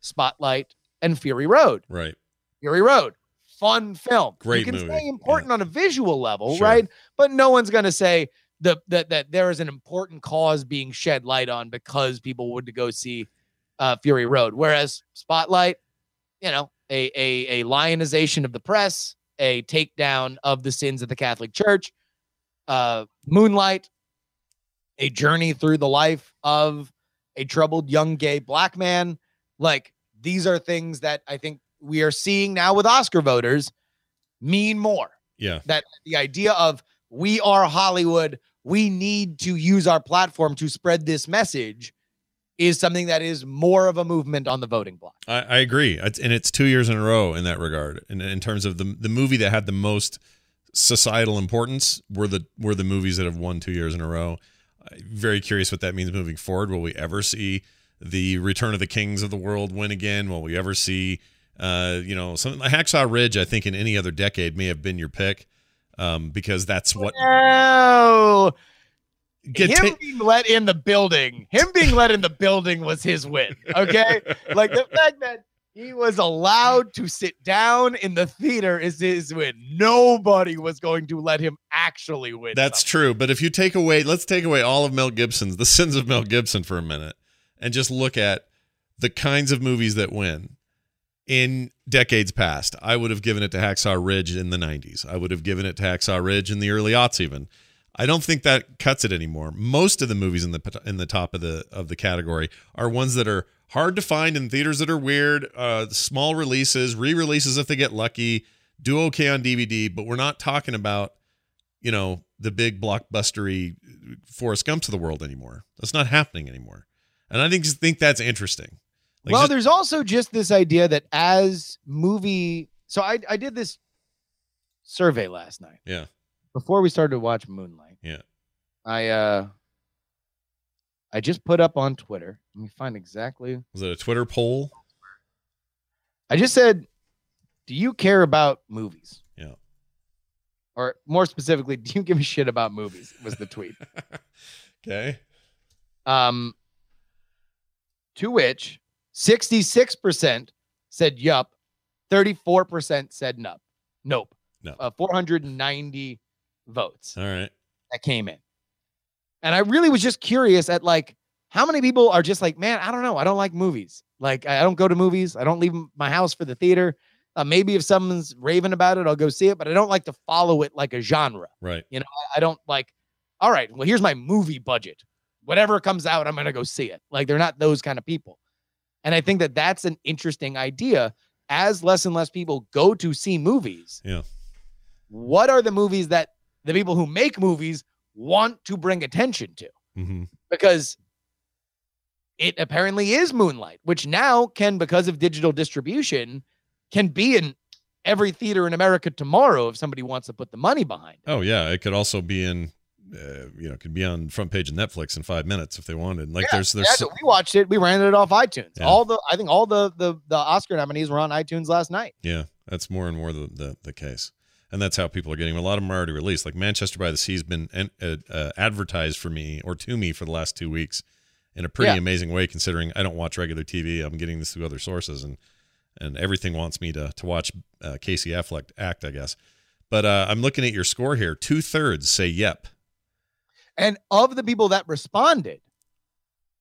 Speaker 2: Spotlight and Fury Road.
Speaker 1: Right.
Speaker 2: Fury Road, fun film.
Speaker 1: Great
Speaker 2: You can
Speaker 1: movie,
Speaker 2: say important on a visual level,
Speaker 1: Sure.
Speaker 2: right? But no one's going to say the, that that there is an important cause being shed light on because people would to go see uh, Fury Road. Whereas Spotlight, you know, a, a a lionization of the press, a takedown of the sins of the Catholic Church, uh, Moonlight, a journey through the life of a troubled young gay black man. Like these are things that I think we are seeing now with Oscar voters mean more.
Speaker 1: Yeah.
Speaker 2: That the idea of we are Hollywood, we need to use our platform to spread this message is something that is more of a movement on the voting block.
Speaker 1: I, I agree, It's- and it's two years in a row in that regard. In, in terms of the the movie that had the most societal importance were the were the movies that have won two years in a row. I'm very curious what that means moving forward. Will we ever see the Return of the Kings of the world win again? Will we ever see, uh, you know, something like Hacksaw Ridge? I think in any other decade may have been your pick, um, because that's what
Speaker 2: No,
Speaker 1: get
Speaker 2: him
Speaker 1: ta-
Speaker 2: being let in the building, him being let in the building was his win. Okay, like the fact that he was allowed to sit down in the theater is his win. Nobody was going to let him actually win.
Speaker 1: That's
Speaker 2: something.
Speaker 1: true. But if you take away, let's take away all of Mel Gibson's, the sins of Mel Gibson for a minute, and just look at the kinds of movies that win in decades past. I would have given it to Hacksaw Ridge in the 90s. I would have given it to Hacksaw Ridge in the early aughts even. I don't think that cuts it anymore. Most of the movies in the in the top of the of the category are ones that are hard to find in theaters that are weird, uh, small releases, re-releases if they get lucky, do okay on DVD, but we're not talking about you know, the big blockbustery Forrest Gumps of the world anymore. That's not happening anymore. And I think think that's interesting. Like,
Speaker 2: well,
Speaker 1: just-
Speaker 2: there's also just this idea that as movie. So I I did this survey last night.
Speaker 1: Yeah.
Speaker 2: Before we started to watch Moonlight.
Speaker 1: Yeah.
Speaker 2: I uh. I just put up on Twitter. Let me find exactly.
Speaker 1: was it a Twitter poll?
Speaker 2: I just said, "Do you care about movies?"
Speaker 1: Yeah.
Speaker 2: or more specifically, do you give a shit about movies? Was the tweet.
Speaker 1: okay.
Speaker 2: Um, to which 66% said yup, 34% said nope. Nope.
Speaker 1: No.
Speaker 2: Uh, 490 votes
Speaker 1: All right.
Speaker 2: that came in. And I really was just curious at like how many people are just like, man, I don't know. I don't like movies. Like I don't go to movies. I don't leave my house for the theater. Uh, maybe if someone's raving about it, I'll go see it, but I don't like to follow it like a genre.
Speaker 1: Right.
Speaker 2: I- I don't like, all right, well, here's my movie budget. Whatever comes out, I'm going to go see it. Like they're not those kind of people. And I think that that's an interesting idea as less and less people go to see movies.
Speaker 1: Yeah.
Speaker 2: What are the movies that the people who make movies want to bring attention to?
Speaker 1: hmm
Speaker 2: Because it apparently is Moonlight, which now can, because of digital distribution, can be in every theater in America tomorrow if somebody wants to put the money behind it.
Speaker 1: Oh yeah, it could also be in, uh, you know, it could be on front page of Netflix in five minutes if they wanted. Like
Speaker 2: Yeah,
Speaker 1: there's there's so-
Speaker 2: we watched it. We ran it off iTunes.
Speaker 1: Yeah.
Speaker 2: All the I think all the the the Oscar nominees were on iTunes last night.
Speaker 1: yeah, that's more and more the, the the case, and that's how people are getting. A lot of them are already released. Like Manchester by the Sea has been an, uh, uh, advertised for me or to me for the last two weeks in a pretty
Speaker 2: Yeah.
Speaker 1: amazing way, considering I don't watch regular TV. I'm getting this through other sources, and and everything wants me to to watch uh, Casey Affleck act, I guess. But uh, I'm looking at your score here. Two thirds say yep.
Speaker 2: And of the people that responded,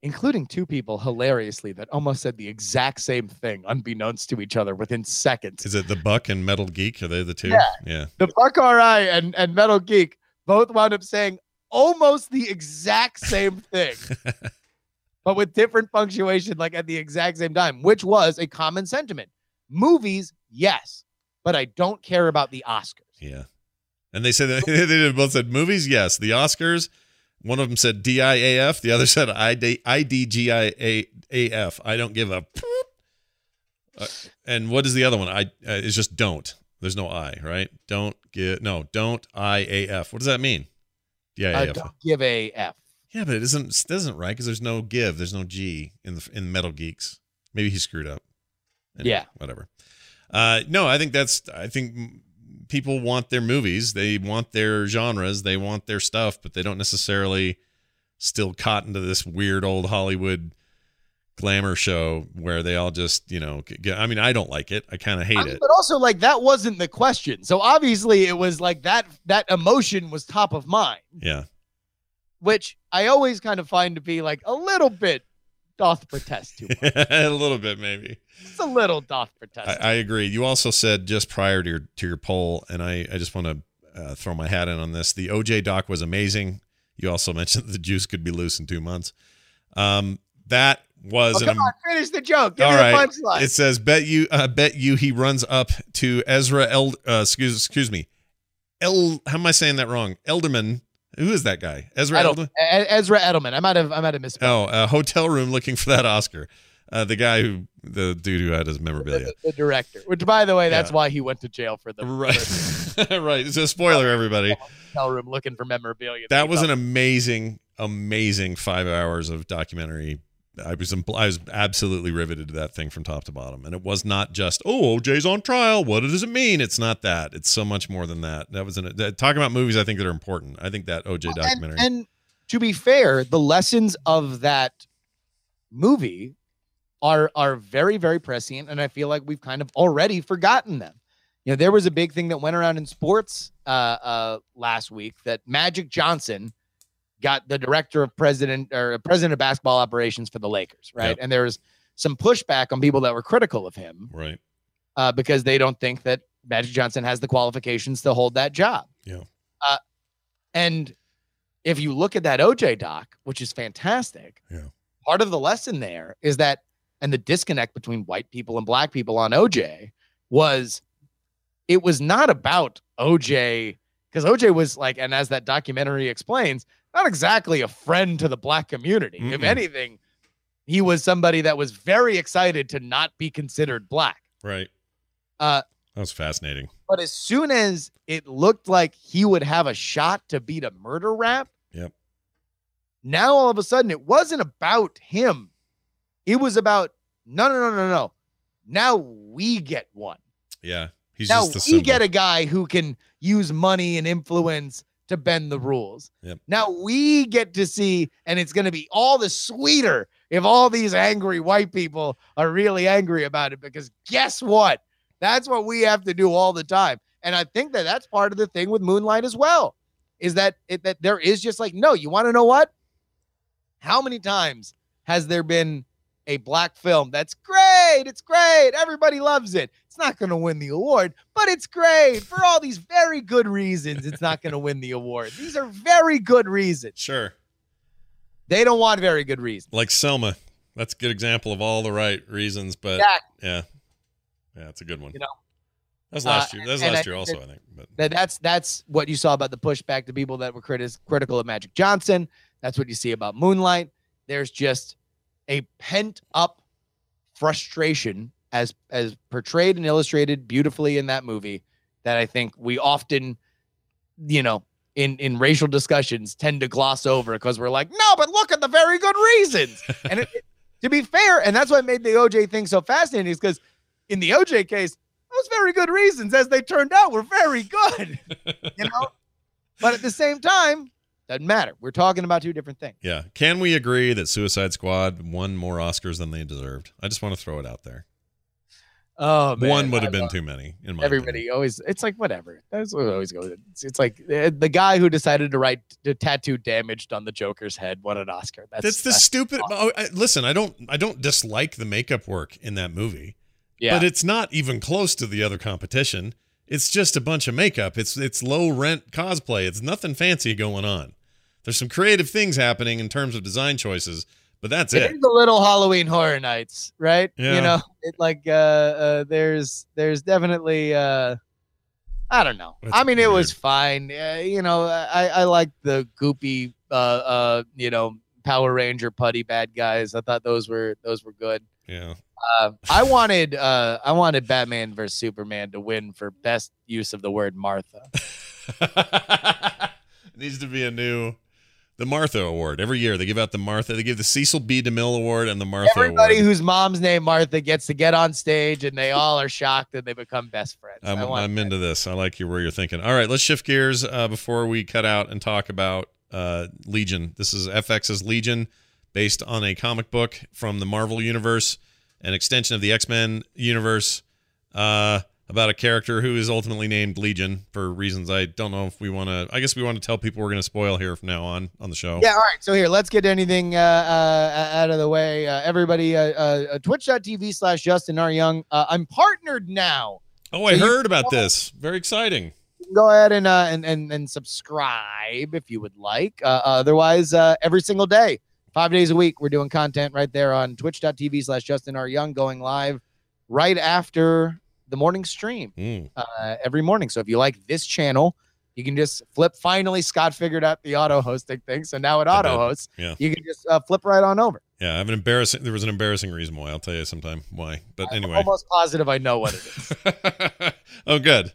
Speaker 2: including two people hilariously that almost said the exact same thing unbeknownst to each other within seconds.
Speaker 1: Is it the Buck and Metal Geek? Are they the two?
Speaker 2: Yeah.
Speaker 1: Yeah.
Speaker 2: The Buck RI and, and Metal Geek both wound up saying almost the exact same thing, but with different punctuation, like at the exact same time, which was a common sentiment. Movies, yes, but I don't care about the Oscars.
Speaker 1: Yeah. And they said they both said movies, yes. The Oscars, one of them said D I A F, the other said I D I D G I A A F. I don't give a. Uh, and what is the other one? I uh, it's just don't. There's no I, right? Don't get no. Don't I A F. What does that mean? D I
Speaker 2: I
Speaker 1: A F.
Speaker 2: don't give a F.
Speaker 1: Yeah, but it isn't it isn't right because there's no give. There's no G in the in Metal Geeks. Maybe he screwed up.
Speaker 2: Yeah.
Speaker 1: whatever. Uh, no, I think that's. I think people want their movies. They want their genres. They want their stuff, but they don't necessarily still cotton to this weird old Hollywood glamour show where they all just you know. Get, I mean, I don't like it. I kind of hate
Speaker 2: I mean,
Speaker 1: it.
Speaker 2: But also, like that wasn't the question. So obviously, it was like that. That emotion was top of mind,
Speaker 1: Yeah,
Speaker 2: which I always kind of find to be like a little bit doth protest too much.
Speaker 1: a little bit maybe.
Speaker 2: It's a little doth protest.
Speaker 1: I, I agree. You also said just prior to your to your poll, and I I just want to uh, throw my hat in on this. The OJ doc was amazing. You also mentioned the juice could be loose in two months. Um, that was
Speaker 2: oh,
Speaker 1: an
Speaker 2: come on, finish the joke. Give
Speaker 1: All
Speaker 2: punchline.
Speaker 1: It says, "Bet you, uh, bet you." He runs up to Ezra. El, uh, excuse, excuse me. El, how am I saying that wrong? Elderman. Who is that guy? Ezra
Speaker 2: I don't,
Speaker 1: Elderman.
Speaker 2: E- Ezra Edelman. I might have. I might have missed.
Speaker 1: Oh, a hotel room looking for that Oscar. Uh, the guy who, the dude who had his memorabilia.
Speaker 2: The, the director. Which, by the way, that's
Speaker 1: Yeah.
Speaker 2: why he went to jail for the
Speaker 1: Right, right. A spoiler, everybody.
Speaker 2: hotel room looking for memorabilia.
Speaker 1: That was an amazing, amazing five hours of documentary. I was I was absolutely riveted to that thing from top to bottom, and it was not just oh OJ's on trial. What does it mean? It's not that. It's so much more than that. That was an that, talking about movies. I think that are important. I think that OJ
Speaker 2: and,
Speaker 1: documentary.
Speaker 2: and to be fair, the lessons of that movie are are very very prescient, and I feel like we've kind of already forgotten them. You know, there was a big thing that went around in sports uh, uh, last week that Magic Johnson got the director of president or president of basketball operations for the Lakers, right?
Speaker 1: Yep.
Speaker 2: And there was some pushback on people that were critical of him
Speaker 1: right.
Speaker 2: uh, because they don't think that Magic Johnson has the qualifications to hold that job.
Speaker 1: Yeah.
Speaker 2: Uh, and if you look at that OJ doc, which is fantastic,
Speaker 1: Yeah.
Speaker 2: part of the lesson there is that, and the disconnect between white people and black people on OJ was it was not about OJ, because OJ was like, and as that documentary explains, not exactly a friend to the black community. If
Speaker 1: Mm-mm.
Speaker 2: anything, he was somebody that was very excited to not be considered black.
Speaker 1: Right.
Speaker 2: Uh,
Speaker 1: that was fascinating.
Speaker 2: But as soon as it looked like he would have a shot to beat a murder rap,
Speaker 1: Yep.
Speaker 2: now all of a sudden it wasn't about him. It was about no, no, no, no, no. Now we get one.
Speaker 1: Yeah. He's
Speaker 2: now we
Speaker 1: symbol.
Speaker 2: get a guy who can use money and influence to bend the mm-hmm. rules.
Speaker 1: Yep.
Speaker 2: Now we get to see, and it's going to be all the sweeter if all these angry white people are really angry about it. Because guess what? That's what we have to do all the time. And I think that that's part of the thing with Moonlight as well, is that it, that there is just like no. You want to know what? How many times has there been a black film that's great? It's great. Everybody loves it. It's not going to win the award, but it's great for all these very good reasons. It's not going to win the award. These are very good reasons.
Speaker 1: Sure.
Speaker 2: They don't want very good reasons.
Speaker 1: Like Selma. That's a good example of all the right reasons, but
Speaker 2: Exactly.
Speaker 1: yeah. Yeah, that's a good one.
Speaker 2: You know.
Speaker 1: That was last
Speaker 2: Uh,
Speaker 1: year. That was last year
Speaker 2: think
Speaker 1: also,
Speaker 2: that-
Speaker 1: I think. But
Speaker 2: That that's that's what you saw about the pushback to people that were critis- critical of Magic Johnson. That's what you see about Moonlight. There's just a pent up frustration as as portrayed and illustrated beautifully in that movie that I think we often, you know, in in racial discussions tend to gloss over because we're like, no, but look at the very good reasons. and it, it- to be fair, and that's what made the OJ thing so fascinating, is because in the OJ case, those very good reasons, as they turned out, were very good. You know, but at the same time, doesn't matter. We're talking about two different things.
Speaker 1: yeah. Can we agree that Suicide Squad won more Oscars than they deserved? I just want to throw it out there.
Speaker 2: Oh
Speaker 1: One would have been too many in my
Speaker 2: Everybody
Speaker 1: opinion.
Speaker 2: always, it's like whatever. That's what always goes. It's, it's like uh, the guy who decided to write the tattoo damaged on the Joker's head won an Oscar. That's,
Speaker 1: That's the
Speaker 2: that's-
Speaker 1: stupid. Oh, I, listen, I don't. I don't dislike the makeup work in that movie,
Speaker 2: yeah.
Speaker 1: but it's not even close to the other competition. It's just a bunch of makeup. It's it's low rent cosplay. It's nothing fancy going on. There's some creative things happening in terms of design choices, but that's
Speaker 2: it a little Halloween Horror Nights, right?
Speaker 1: Yeah.
Speaker 2: You know, it like uh, uh there's there's definitely uh I don't know.
Speaker 1: That's
Speaker 2: I mean, it was fine. Uh, you know, I I like the goopy uh uh you know Power Ranger putty bad guys. I thought those were those were good.
Speaker 1: Yeah.
Speaker 2: Uh, I wanted uh I wanted Batman versus Superman to win for best use of the word Martha.
Speaker 1: It needs to be a new the Martha Award. Every year they give out the Martha. They give the Cecil B. DeMille Award and the Martha Award.
Speaker 2: Everybody
Speaker 1: Award.
Speaker 2: whose mom's name Martha gets to get on stage and they all are shocked and they become best friends.
Speaker 1: I'm, I'm into this. I like you where you're thinking. All right, let's shift gears uh, before we cut out and talk about uh, Legion. This is FX's Legion, based on a comic book from the Marvel universe, an extension of the X Men universe, uh, about a character who is ultimately named Legion for reasons I don't know if we want to. I guess we want to tell people we're going to spoil here from now on on the show.
Speaker 2: Yeah, all right. So here, let's get anything uh, uh, out of the way. Uh, everybody, uh, uh, twitch.tv slash Justin R. Young. Uh, I'm partnered now.
Speaker 1: Oh, I
Speaker 2: So
Speaker 1: heard about this. Very exciting.
Speaker 2: Go ahead and, uh, and, and, and subscribe if you would like. Uh, otherwise, uh, every single day, five days a week, we're doing content right there on twitch.tv slash Justin R. Young, going live right after the morning stream.
Speaker 1: Mm.
Speaker 2: uh, every morning. So if you like this channel, you can just flip. Finally, Scott figured out the auto hosting thing. So now it auto hosts.
Speaker 1: Yeah.
Speaker 2: You can just uh, flip right on over.
Speaker 1: Yeah, I have an embarrassing. There was an embarrassing reason why. I'll tell you sometime why. But
Speaker 2: I'm
Speaker 1: anyway.
Speaker 2: almost positive I know what it is.
Speaker 1: oh, good.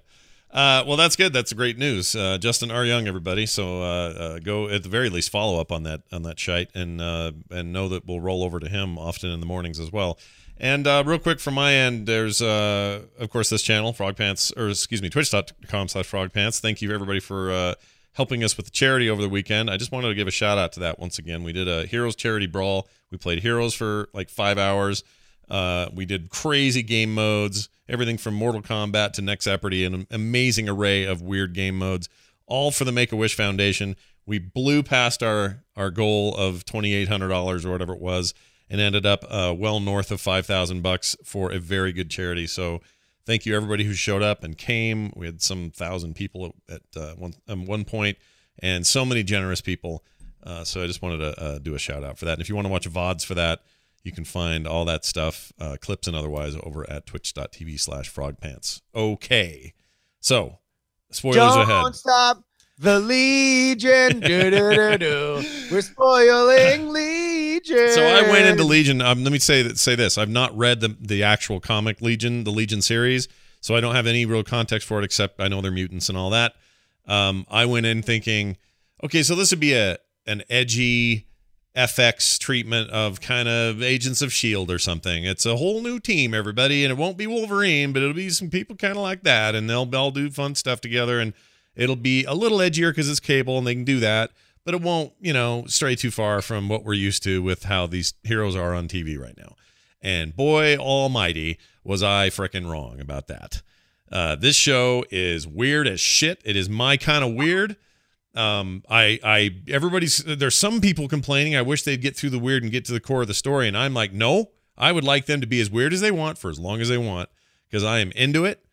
Speaker 1: Uh, well, that's good. That's great news. Uh, Justin R. Young, everybody. So uh, uh, go at the very least follow up on that on that shite and uh, and know that we'll roll over to him often in the mornings as well. And uh, real quick from my end, there's uh, of course this channel, Frog Pants, or excuse me, twitch.com slash Frog Pants. Thank you everybody for uh, helping us with the charity over the weekend. I just wanted to give a shout out to that once again. We did a Heroes charity brawl. We played Heroes for like five hours. Uh, we did crazy game modes, everything from Mortal Kombat to Next Jeopardy, an amazing array of weird game modes, all for the Make a Wish Foundation. We blew past our our goal of twenty eight hundred dollars or whatever it was, and ended up uh, well north of five thousand bucks for a very good charity. So thank you everybody who showed up and came. We had some thousand people at, at uh, one at one point, and so many generous people. Uh, so I just wanted to uh, do a shout out for that. And if you want to watch vods for that, you can find all that stuff, uh, clips and otherwise, over at twitch.tv slash frogpants. Okay. So, spoilers
Speaker 2: Don't
Speaker 1: ahead.
Speaker 2: stop the Legion. do, do, do, do. We're spoiling Legion.
Speaker 1: So I went into Legion. Um, let me say that say this: I've not read the the actual comic Legion, the Legion series, so I don't have any real context for it except I know they're mutants and all that. Um, I went in thinking, okay, so this would be a an edgy, FX treatment of kind of Agents of Shield or something. It's a whole new team, everybody, and it won't be Wolverine, but it'll be some people kind of like that, and they'll all do fun stuff together, and it'll be a little edgier because it's cable and they can do that, but it won't, you know, stray too far from what we're used to with how these heroes are on TV right now. And boy almighty, was I freaking wrong about that. Uh, this show is weird as shit. It is my kind of weird. Um, I, I, everybody's there's some people complaining. I wish they'd get through the weird and get to the core of the story. And I'm like, no, I would like them to be as weird as they want for as long as they want because I am into it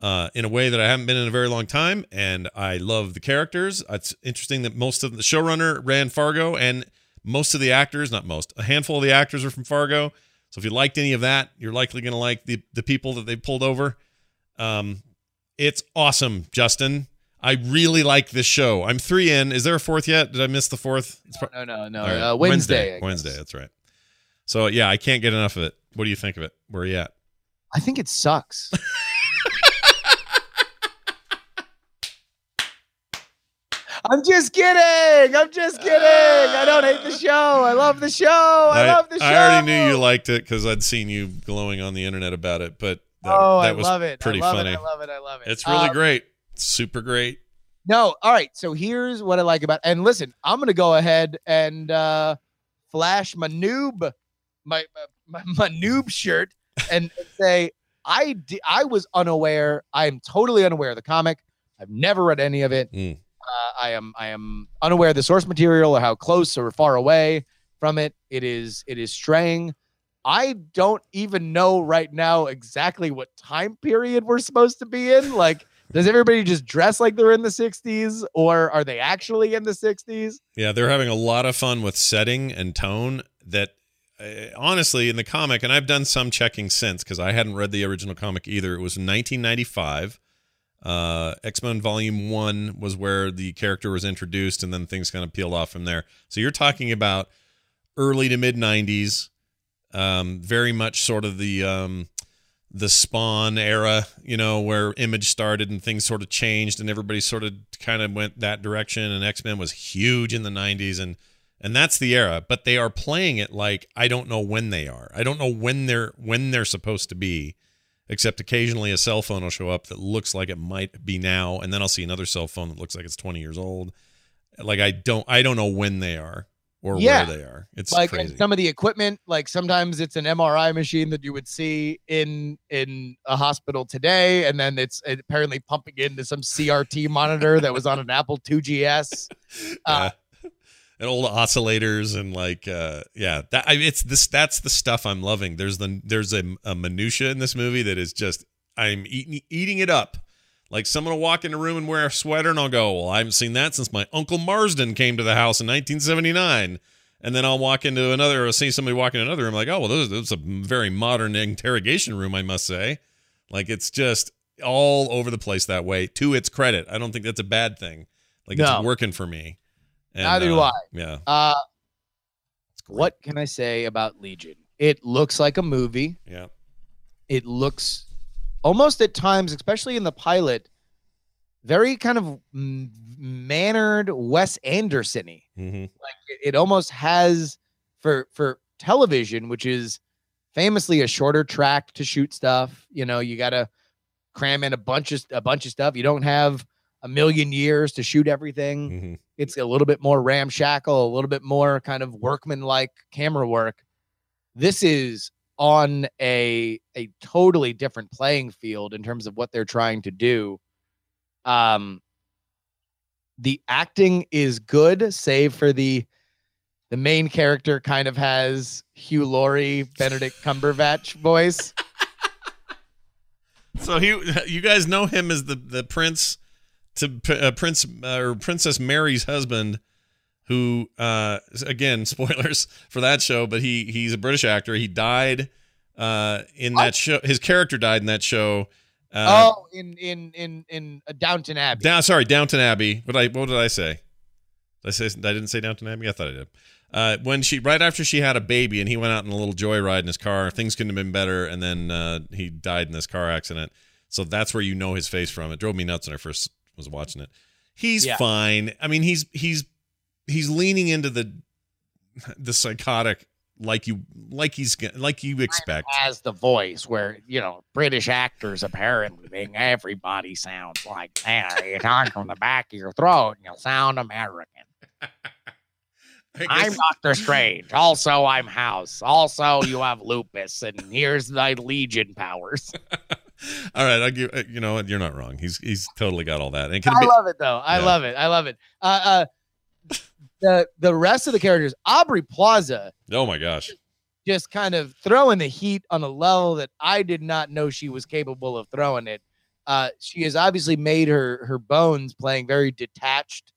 Speaker 1: uh, in a way that I haven't been in a very long time. And I love the characters. It's interesting that most of the showrunner ran Fargo and most of the actors, not most, a handful of the actors are from Fargo. So if you liked any of that, you're likely going to like the, the people that they pulled over. Um, it's awesome, Justin. I really like this show. I'm three in. Is there a fourth yet? Did I miss the fourth?
Speaker 2: No, no, no.
Speaker 1: All right.
Speaker 2: Uh, Wednesday. Guess.
Speaker 1: Wednesday. That's right. So yeah, I can't get enough of it. What do you think of it? Where are you at?
Speaker 2: I think it sucks. I'm just kidding. I'm just kidding. I don't hate the show. I love the show. I, love the show.
Speaker 1: I already knew you liked it because I'd seen you glowing on the internet about it. But that,
Speaker 2: oh,
Speaker 1: that
Speaker 2: I
Speaker 1: was
Speaker 2: love it.
Speaker 1: pretty
Speaker 2: I love
Speaker 1: funny.
Speaker 2: It, I love it. I love it.
Speaker 1: It's really
Speaker 2: Um,
Speaker 1: great. It's super great.
Speaker 2: No, all right. So here's what I like about and listen, I'm gonna go ahead and uh flash my noob my my, my noob shirt and, and say I di- I was unaware. I am totally unaware of the comic. I've never read any of it.
Speaker 1: Mm.
Speaker 2: Uh, I am I am unaware of the source material or how close or far away from it it is it is straying. I don't even know right now exactly what time period we're supposed to be in. Like, does everybody just dress like they're in the 60s or are they actually in the 60s?
Speaker 1: Yeah, they're having a lot of fun with setting and tone that uh, honestly in the comic and I've done some checking since cuz I hadn't read the original comic either. It was 1995. Uh X-Men Volume 1 was where the character was introduced and then things kind of peeled off from there. So you're talking about early to mid 90s um very much sort of the um the spawn era you know where image started and things sort of changed and everybody sort of kind of went that direction and x-men was huge in the 90s and and that's the era. But they are playing it like i don't know when they are. I don't know when they're when they're supposed to be except occasionally a cell phone will show up that looks like it might be now and then i'll see another cell phone that looks like it's 20 years old like i don't i don't know when they are or
Speaker 2: Yeah.
Speaker 1: where they are it's
Speaker 2: like
Speaker 1: crazy
Speaker 2: some of the equipment, like sometimes it's an MRI machine that you would see in in a hospital today, and then it's apparently pumping into some CRT monitor that was on an Apple 2GS. Uh,
Speaker 1: yeah. And old oscillators and like uh yeah that I, it's this that's the stuff i'm loving. There's the there's a, a minutia in this movie that is just i'm eating eating it up. Like someone will walk in a room and wear a sweater and i'll go well i haven't seen that since my uncle marsden came to the house in 1979 and then i'll walk into another or see somebody walk in another room like oh well this is a very modern interrogation room i must say. Like it's just all over the place that way to its credit. I don't think that's a bad thing. Like
Speaker 2: No.
Speaker 1: it's working for me and,
Speaker 2: Neither do
Speaker 1: uh,
Speaker 2: I.
Speaker 1: yeah
Speaker 2: uh, what can I say about Legion? It looks like a movie.
Speaker 1: Yeah.
Speaker 2: It looks almost at times, especially in the pilot, very kind of mannered Wes Anderson-y.
Speaker 1: hmm
Speaker 2: like it, it almost has for for television which is famously a shorter track to shoot stuff you know you got to cram in a bunch of a bunch of stuff you don't have a million years to shoot everything.
Speaker 1: Hmm
Speaker 2: it's a little bit more ramshackle a little bit more kind of workman like camera work. This is on a a totally different playing field in terms of what they're trying to do. Um the acting is good save for the the main character kind of has Hugh Laurie Benedict Cumberbatch voice.
Speaker 1: So he, you guys know him as the the prince to uh, Prince uh, or Princess Mary's husband, who uh, again spoilers for that show, but he he's a British actor. He died uh, in that show. His character died in that show. Uh,
Speaker 2: oh in in in in uh, Downton Abbey
Speaker 1: Down, sorry, Downton Abbey. What I what did I say? Did I say I didn't say Downton Abbey. I thought I did. Uh, when she right after she had a baby and he went out in a little joyride in his car, things couldn't have been better, and then uh, he died in this car accident. So that's where you know his face from. It drove me nuts when I first was watching it. He's
Speaker 2: Yeah.
Speaker 1: fine. I mean, he's he's he's leaning into the the psychotic like you like he's like you expect
Speaker 2: has the voice where you know British actors apparently think everybody sounds like that. You talk from the back of your throat and you sound American. I'm Doctor Strange. Also, I'm House. Also, you have lupus, and here's the Legion powers.
Speaker 1: all right, I give you know you're not wrong. He's he's totally got all that. And
Speaker 2: I be, love it though. I yeah. love it. I love it. Uh, uh, the the rest of the characters, Aubrey Plaza.
Speaker 1: Oh my gosh.
Speaker 2: Just kind of throwing the heat on a level that I did not know she was capable of throwing it. Uh, she has obviously made her her bones playing very detached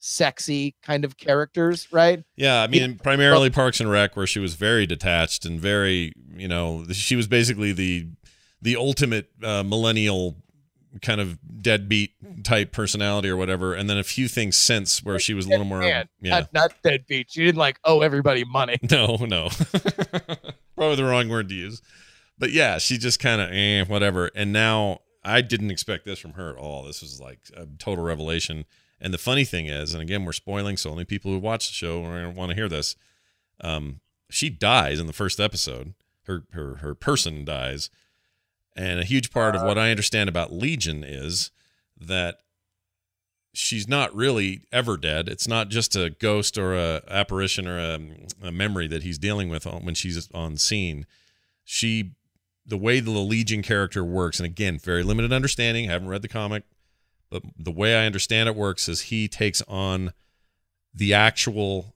Speaker 2: sexy kind of characters, right?
Speaker 1: Yeah, I mean, yeah. primarily Parks and Rec, where she was very detached and very, you know, she was basically the the ultimate uh, millennial kind of deadbeat type personality or whatever. And then a few things since where she was a little more,
Speaker 2: Man, yeah, not, not deadbeat. She didn't like owe everybody money.
Speaker 1: No, no, probably the wrong word to use. But yeah, she just kind of eh, whatever. And now I didn't expect this from her at all. This was like a total revelation and the funny thing is, and again, we're spoiling, so only people who watch the show want to hear this. Um, she dies in the first episode. Her her her person dies, and a huge part of uh, what I understand about Legion is that she's not really ever dead. It's not just a ghost or a apparition or a, a memory that he's dealing with when she's on scene. She, the way the Legion character works, and again, very limited understanding. I haven't read the comic but the way I understand it works is he takes on the actual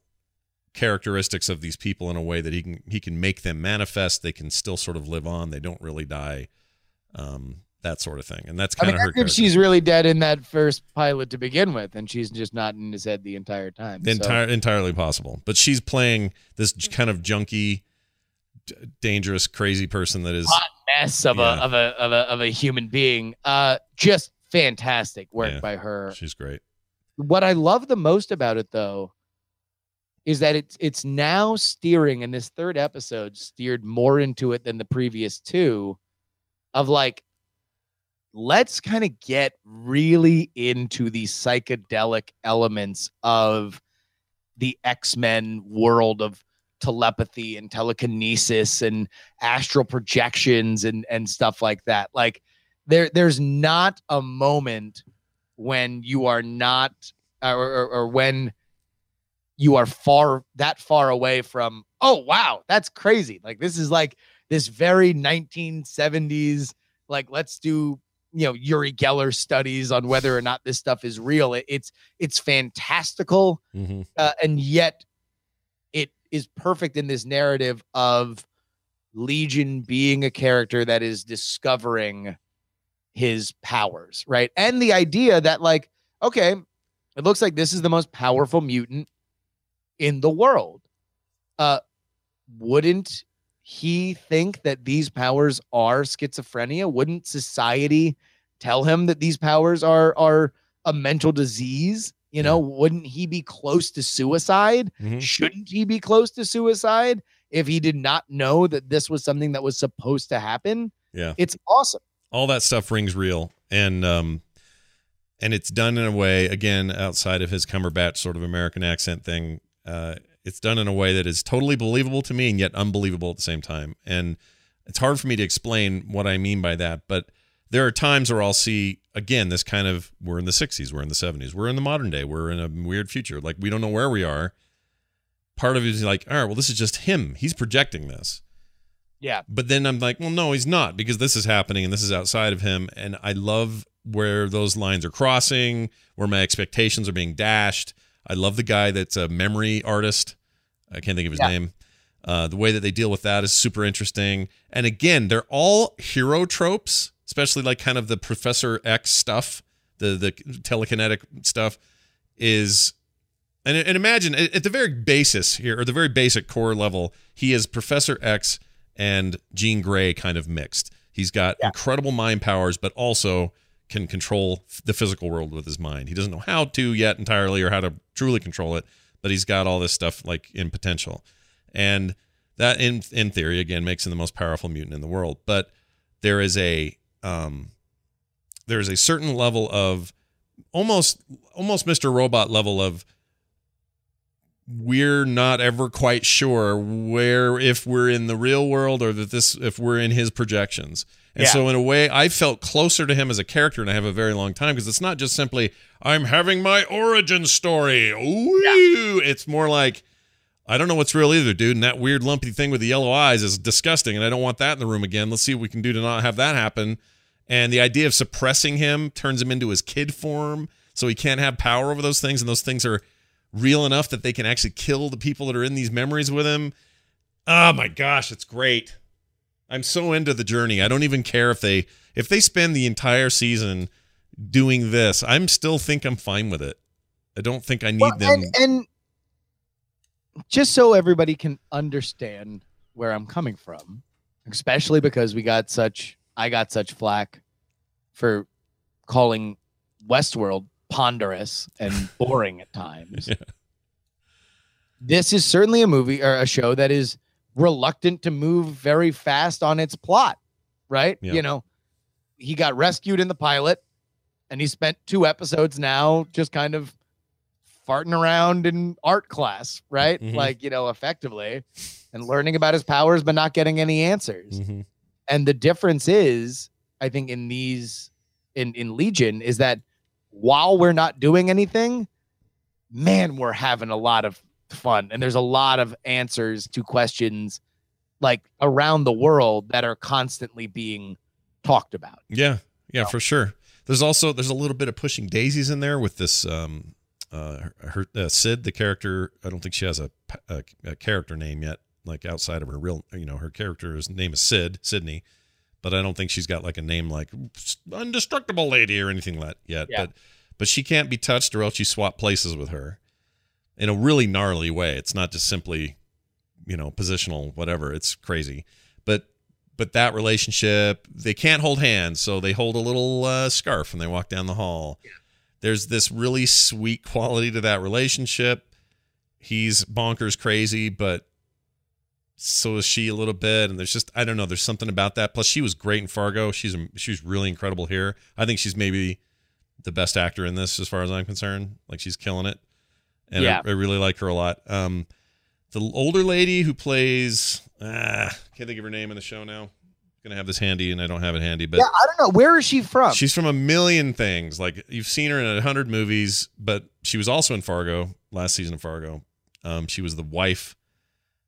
Speaker 1: characteristics of these people in a way that he can he can make them manifest. They can still sort of live on. They don't really die. Um, that sort of thing, and that's kind I mean,
Speaker 2: of her. If she's really dead in that first pilot to begin with, and she's just not in his head the entire time.
Speaker 1: Entire, so. entirely possible, but she's playing this kind of junky, d- dangerous, crazy person that is
Speaker 2: hot mess of yeah. a of a of a of a human being. Uh, just fantastic work yeah, by her.
Speaker 1: She's great.
Speaker 2: What I love the most about it though is that it's it's now steering and this third episode steered more into it than the previous two of like let's kind of get really into the psychedelic elements of the X-Men world of telepathy and telekinesis and astral projections and and stuff like that. Like there there's not a moment when you are not or, or, or when you are far that far away from oh wow that's crazy like this is like this very 1970s like let's do you know Uri Geller studies on whether or not this stuff is real. It, it's it's fantastical, mm-hmm. uh, and yet it is perfect in this narrative of Legion being a character that is discovering his powers, right? And the idea that, like, okay, it looks like this is the most powerful mutant in the world. Uh, wouldn't he think that these powers are schizophrenia? Wouldn't society tell him that these powers are are a mental disease? You know, yeah. wouldn't he be close to suicide? Mm-hmm. Shouldn't he be close to suicide if he did not know that this was something that was supposed to happen?
Speaker 1: Yeah.
Speaker 2: It's awesome
Speaker 1: all that stuff rings real and um and it's done in a way again outside of his Cumberbatch sort of American accent thing. Uh, it's done in a way that is totally believable to me and yet unbelievable at the same time. And it's hard for me to explain what I mean by that, but there are times where I'll see again this kind of we're in the 60s, we're in the 70s, we're in the modern day, we're in a weird future. Like we don't know where we are. Part of it is like, all right, well, this is just him. He's projecting this.
Speaker 2: Yeah.
Speaker 1: But then I'm like, well, no, he's not because this is happening and this is outside of him. And I love where those lines are crossing, where my expectations are being dashed. I love the guy that's a memory artist. I can't think of his yeah. name. Uh, the way that they deal with that is super interesting. And again, they're all hero tropes, especially like kind of the Professor X stuff, the the telekinetic stuff is. And, and imagine at the very basis here, or the very basic core level, he is Professor X and Jean Grey kind of mixed. He's got yeah. incredible mind powers, but also can control the physical world with his mind. He doesn't know how to yet entirely or how to truly control it, but he's got all this stuff like in potential. And that in in theory again makes him the most powerful mutant in the world, but there is a um there is a certain level of almost almost Mr. Robot level of we're not ever quite sure where if we're in the real world or that this if we're in his projections. And
Speaker 2: Yeah.
Speaker 1: so in a way I felt closer to him as a character and I have a very long time because it's not just simply I'm having my origin story. Ooh, it's more like I don't know what's real either, dude. And that weird lumpy thing with the yellow eyes is disgusting, and I don't want that in the room again. Let's see what we can do to not have that happen. And the idea of suppressing him turns him into his kid form, so he can't have power over those things, and those things are real enough that they can actually kill the people that are in these memories with him. Oh my gosh, it's great. I'm so into the journey. I don't even care if they if they spend the entire season doing this. I'm still think I'm fine with it. I don't think I need
Speaker 2: Well,
Speaker 1: them.
Speaker 2: and, and just so everybody can understand where I'm coming from, especially because we got such, I got such flack for calling Westworld ponderous and boring at times.
Speaker 1: Yeah.
Speaker 2: This is certainly a movie or a show that is reluctant to move very fast on its plot, right?
Speaker 1: Yeah.
Speaker 2: You know, he got rescued in the pilot and he spent two episodes now just kind of farting around in art class, right?
Speaker 1: Mhm.
Speaker 2: Like, you know, effectively and learning about his powers, but not getting any answers.
Speaker 1: Mhm.
Speaker 2: And the difference is, I think, in these in in Legion is that while we're not doing anything, man, we're having a lot of fun. And there's a lot of answers to questions like around the world that are constantly being talked about.
Speaker 1: Yeah, yeah, for sure. There's also there's a little bit of pushing daisies in there with this um uh her uh, Syd the character. I don't think she has a, a, a character name yet, like outside of her real. You know, her character's name is Syd Sydney, but I don't think she's got like a name like Undestructible Lady or anything like that yet.
Speaker 2: Yeah.
Speaker 1: But but she can't be touched, or else you swap places with her in a really gnarly way. It's not just simply you know positional whatever. It's crazy, but but that relationship they can't hold hands so they hold a little uh, scarf when they walk down the hall. There's this really sweet quality to that relationship. He's bonkers crazy but so is she a little bit and there's just i don't know there's something about that. Plus she was great in fargo. She's she's really incredible here. I think she's maybe the best actor in this as far as i'm concerned. Like she's killing it and
Speaker 2: Yeah.
Speaker 1: I, I really like her a lot um the older lady who plays ah, can't think of her name in the show now gonna have this handy and i don't have it handy but
Speaker 2: yeah, I don't know. Where is she from?
Speaker 1: she's from a million things like you've seen her in a hundred movies but she was also in fargo last season of fargo um, she was the wife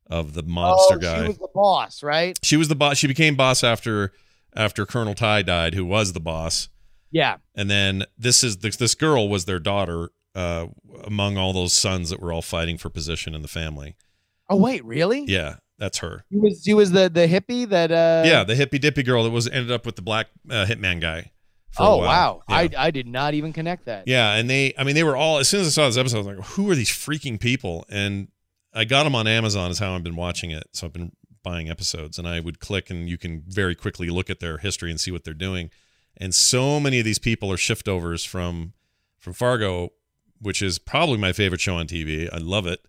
Speaker 1: of the mobster
Speaker 2: oh,
Speaker 1: guy
Speaker 2: She was the boss, right?
Speaker 1: she was the boss she became boss after after colonel ty died who was the boss
Speaker 2: Yeah.
Speaker 1: and then this is this, this girl was their daughter uh, among all those sons that were all fighting for position in the family
Speaker 2: Oh wait, really?
Speaker 1: yeah that's her
Speaker 2: She was she was the the hippie that uh
Speaker 1: yeah, the hippy dippy girl that was ended up with the black uh, hitman guy.
Speaker 2: Oh wow.
Speaker 1: Yeah.
Speaker 2: I I did not even connect that.
Speaker 1: yeah, and they, I mean, they were all. As soon as I saw this episode, I was like, "Who are these freaking people?" And I got them on Amazon. Is how I've been watching it. So I've been buying episodes, and I would click, and you can very quickly look at their history and see what they're doing. And so many of these people are shiftovers from from Fargo, which is probably my favorite show on TV. I love it.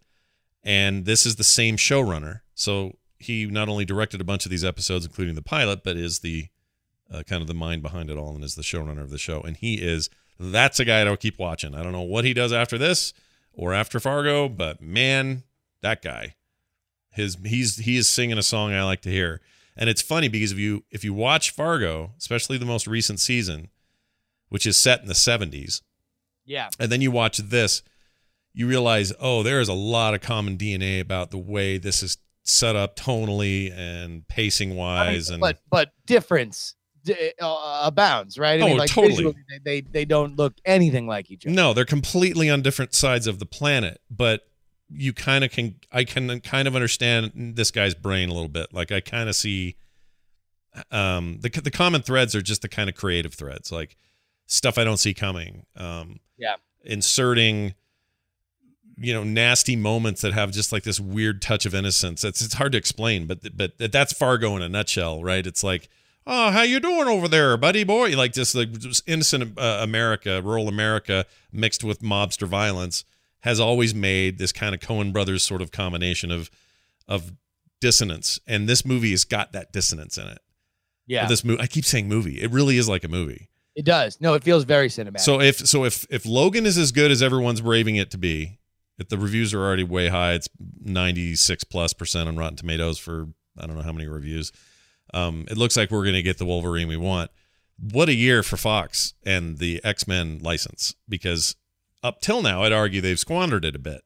Speaker 1: And this is the same showrunner. So he not only directed a bunch of these episodes, including the pilot, but is the uh, kind of the mind behind it all and is the showrunner of the show. And he is that's a guy that I'll keep watching. I don't know what he does after this or after Fargo, but man, that guy, his he's he is singing a song I like to hear. And it's funny because if you if you watch Fargo, especially the most recent season, which is set in the 70s,
Speaker 2: Yeah.
Speaker 1: and then you watch this, you realize, oh, there is a lot of common DNA about the way this is set up tonally and pacing
Speaker 2: I mean,
Speaker 1: wise. and
Speaker 2: but but difference uh, abounds, right? I
Speaker 1: Oh,
Speaker 2: mean, like
Speaker 1: totally.
Speaker 2: they, they they don't look anything like each other.
Speaker 1: no, they're completely on different sides of the planet, but you kind of can, I can kind of understand this guy's brain a little bit. Like I kind of see, um, the the common threads are just the kind of creative threads, like stuff I don't see coming. Um,
Speaker 2: Yeah.
Speaker 1: inserting you know nasty moments that have just like this weird touch of innocence. It's it's hard to explain but but that's fargo in a nutshell right? It's like oh how you doing over there buddy boy? Like just like just innocent uh, america rural america mixed with mobster violence has always made this kind of Coen brothers sort of combination of of dissonance. And this movie has got that dissonance in it.
Speaker 2: Yeah,
Speaker 1: this movie i keep saying movie. It really is like a movie
Speaker 2: it does. No, it feels very cinematic.
Speaker 1: so if so if if Logan is as good as everyone's raving it to be, If the reviews are already way high, it's 96 plus percent on Rotten Tomatoes for I don't know how many reviews. Um, it looks like we're going to get the Wolverine we want. What a year for Fox and the X Men license because up till now, I'd argue they've squandered it a bit.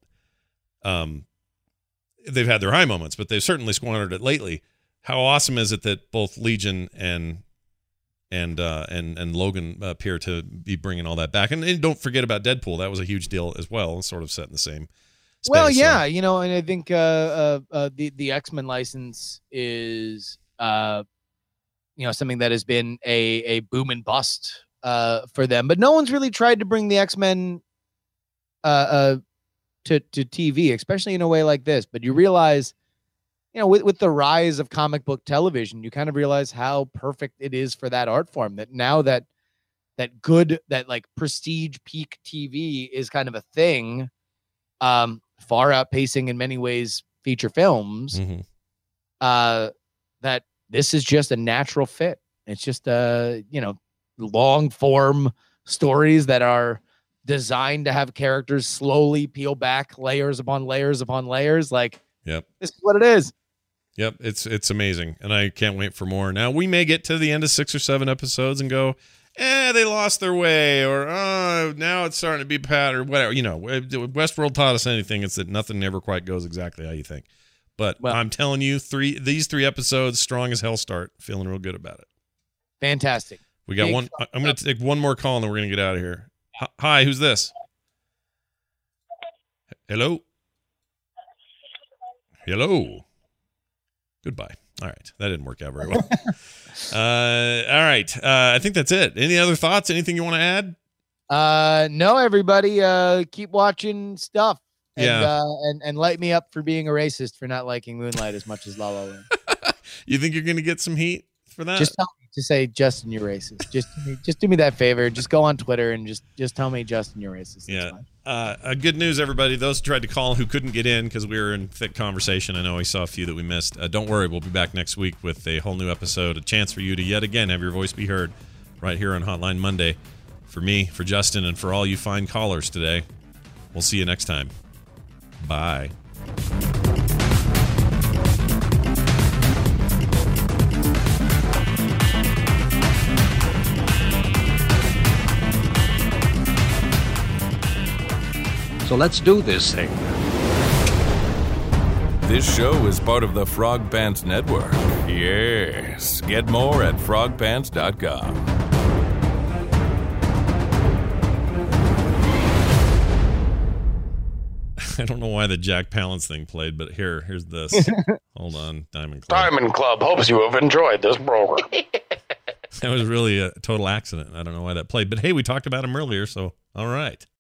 Speaker 1: Um, they've had their high moments, but they've certainly squandered it lately. How awesome is it that both Legion and and uh, and and Logan appear to be bringing all that back? And, and don't forget about Deadpool; that was a huge deal as well, sort of set in the same. Space,
Speaker 2: well,
Speaker 1: so-
Speaker 2: yeah, you know, and I think uh, uh, uh, the the X Men license is, uh, you know, something that has been a a boom and bust uh, for them. But no one's really tried to bring the X Men uh, uh, to to TV, especially in a way like this. But you realize, you know, with with the rise of comic book television, you kind of realize how perfect it is for that art form. That now that that good that like prestige peak TV is kind of a thing um, far outpacing in many ways feature films.
Speaker 1: Mhm.
Speaker 2: Uh, that this is just a natural fit. It's just uh, you know, long form stories that are designed to have characters slowly peel back layers upon layers upon layers. Like,
Speaker 1: Yep.
Speaker 2: this is what it is.
Speaker 1: Yep, it's it's amazing, and I can't wait for more. Now we may get to the end of six or seven episodes and go, eh, they lost their way, or oh, now it's starting to be pat, or whatever. You know, Westworld taught us anything, it's that nothing ever quite goes exactly how you think. But
Speaker 2: Well-
Speaker 1: I'm telling you, three these three episodes, strong as hell start. Feeling real good about it.
Speaker 2: Fantastic.
Speaker 1: We got
Speaker 2: Big
Speaker 1: one. I'm going to take one more call, and then we're going to get out of here. Hi, who's this? Hello. Hello. Goodbye. All right, that didn't work out very well. uh, all right, uh, I think that's it. Any other thoughts? Anything you want to add?
Speaker 2: Uh, no, everybody, uh, keep watching stuff. And,
Speaker 1: Yeah.
Speaker 2: uh, and and light me up for being a racist for not liking Moonlight as much as La La Land.
Speaker 1: You think you're going to get some heat for that?
Speaker 2: just tell me to say Justin, you're racist. Just do me, just do me that favor. Just go on Twitter and just just tell me Justin, you're racist. That's
Speaker 1: Yeah. Uh, uh, good news, everybody. Those who tried to call who couldn't get in because we were in thick conversation. I know we saw a few that we missed. Uh, don't worry, we'll be back next week with a whole new episode. A chance for you to yet again have your voice be heard right here on Hotline Monday. For me, for Justin, and for all you fine callers today. We'll see you next time. Bye.
Speaker 5: So let's do this thing.
Speaker 6: This show is part of the Frog Pants Network. Yes. Get more at frogpants.com.
Speaker 1: I don't know why the Jack Palance thing played, but here, here's this. Hold on, Diamond Club.
Speaker 5: Diamond Club hopes you have enjoyed this program.
Speaker 1: That was really a total accident. I don't know why that played, but hey, we talked about him earlier, so all right.